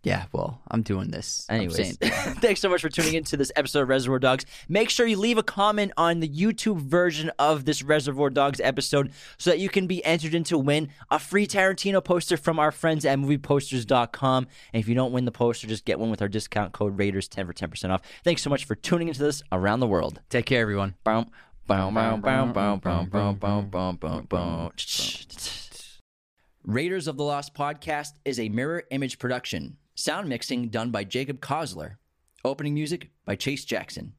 Yeah, well, I'm doing this. Anyways, thanks so much for tuning into this episode of Reservoir Dogs. Make sure you leave a comment on the YouTube version of this Reservoir Dogs episode so that you can be entered in to win a free Tarantino poster from our friends at movieposters.com. And if you don't win the poster, just get one with our discount code Raiders10 for 10% off. Thanks so much for tuning into this around the world. Take care, everyone. Bow, bow, bow, bow, bow, bow, bow, bow, bow, bow. Raiders of the Lost podcast is a mirror image production. Sound mixing done by Jacob Kosler. Opening music by Chase Jackson.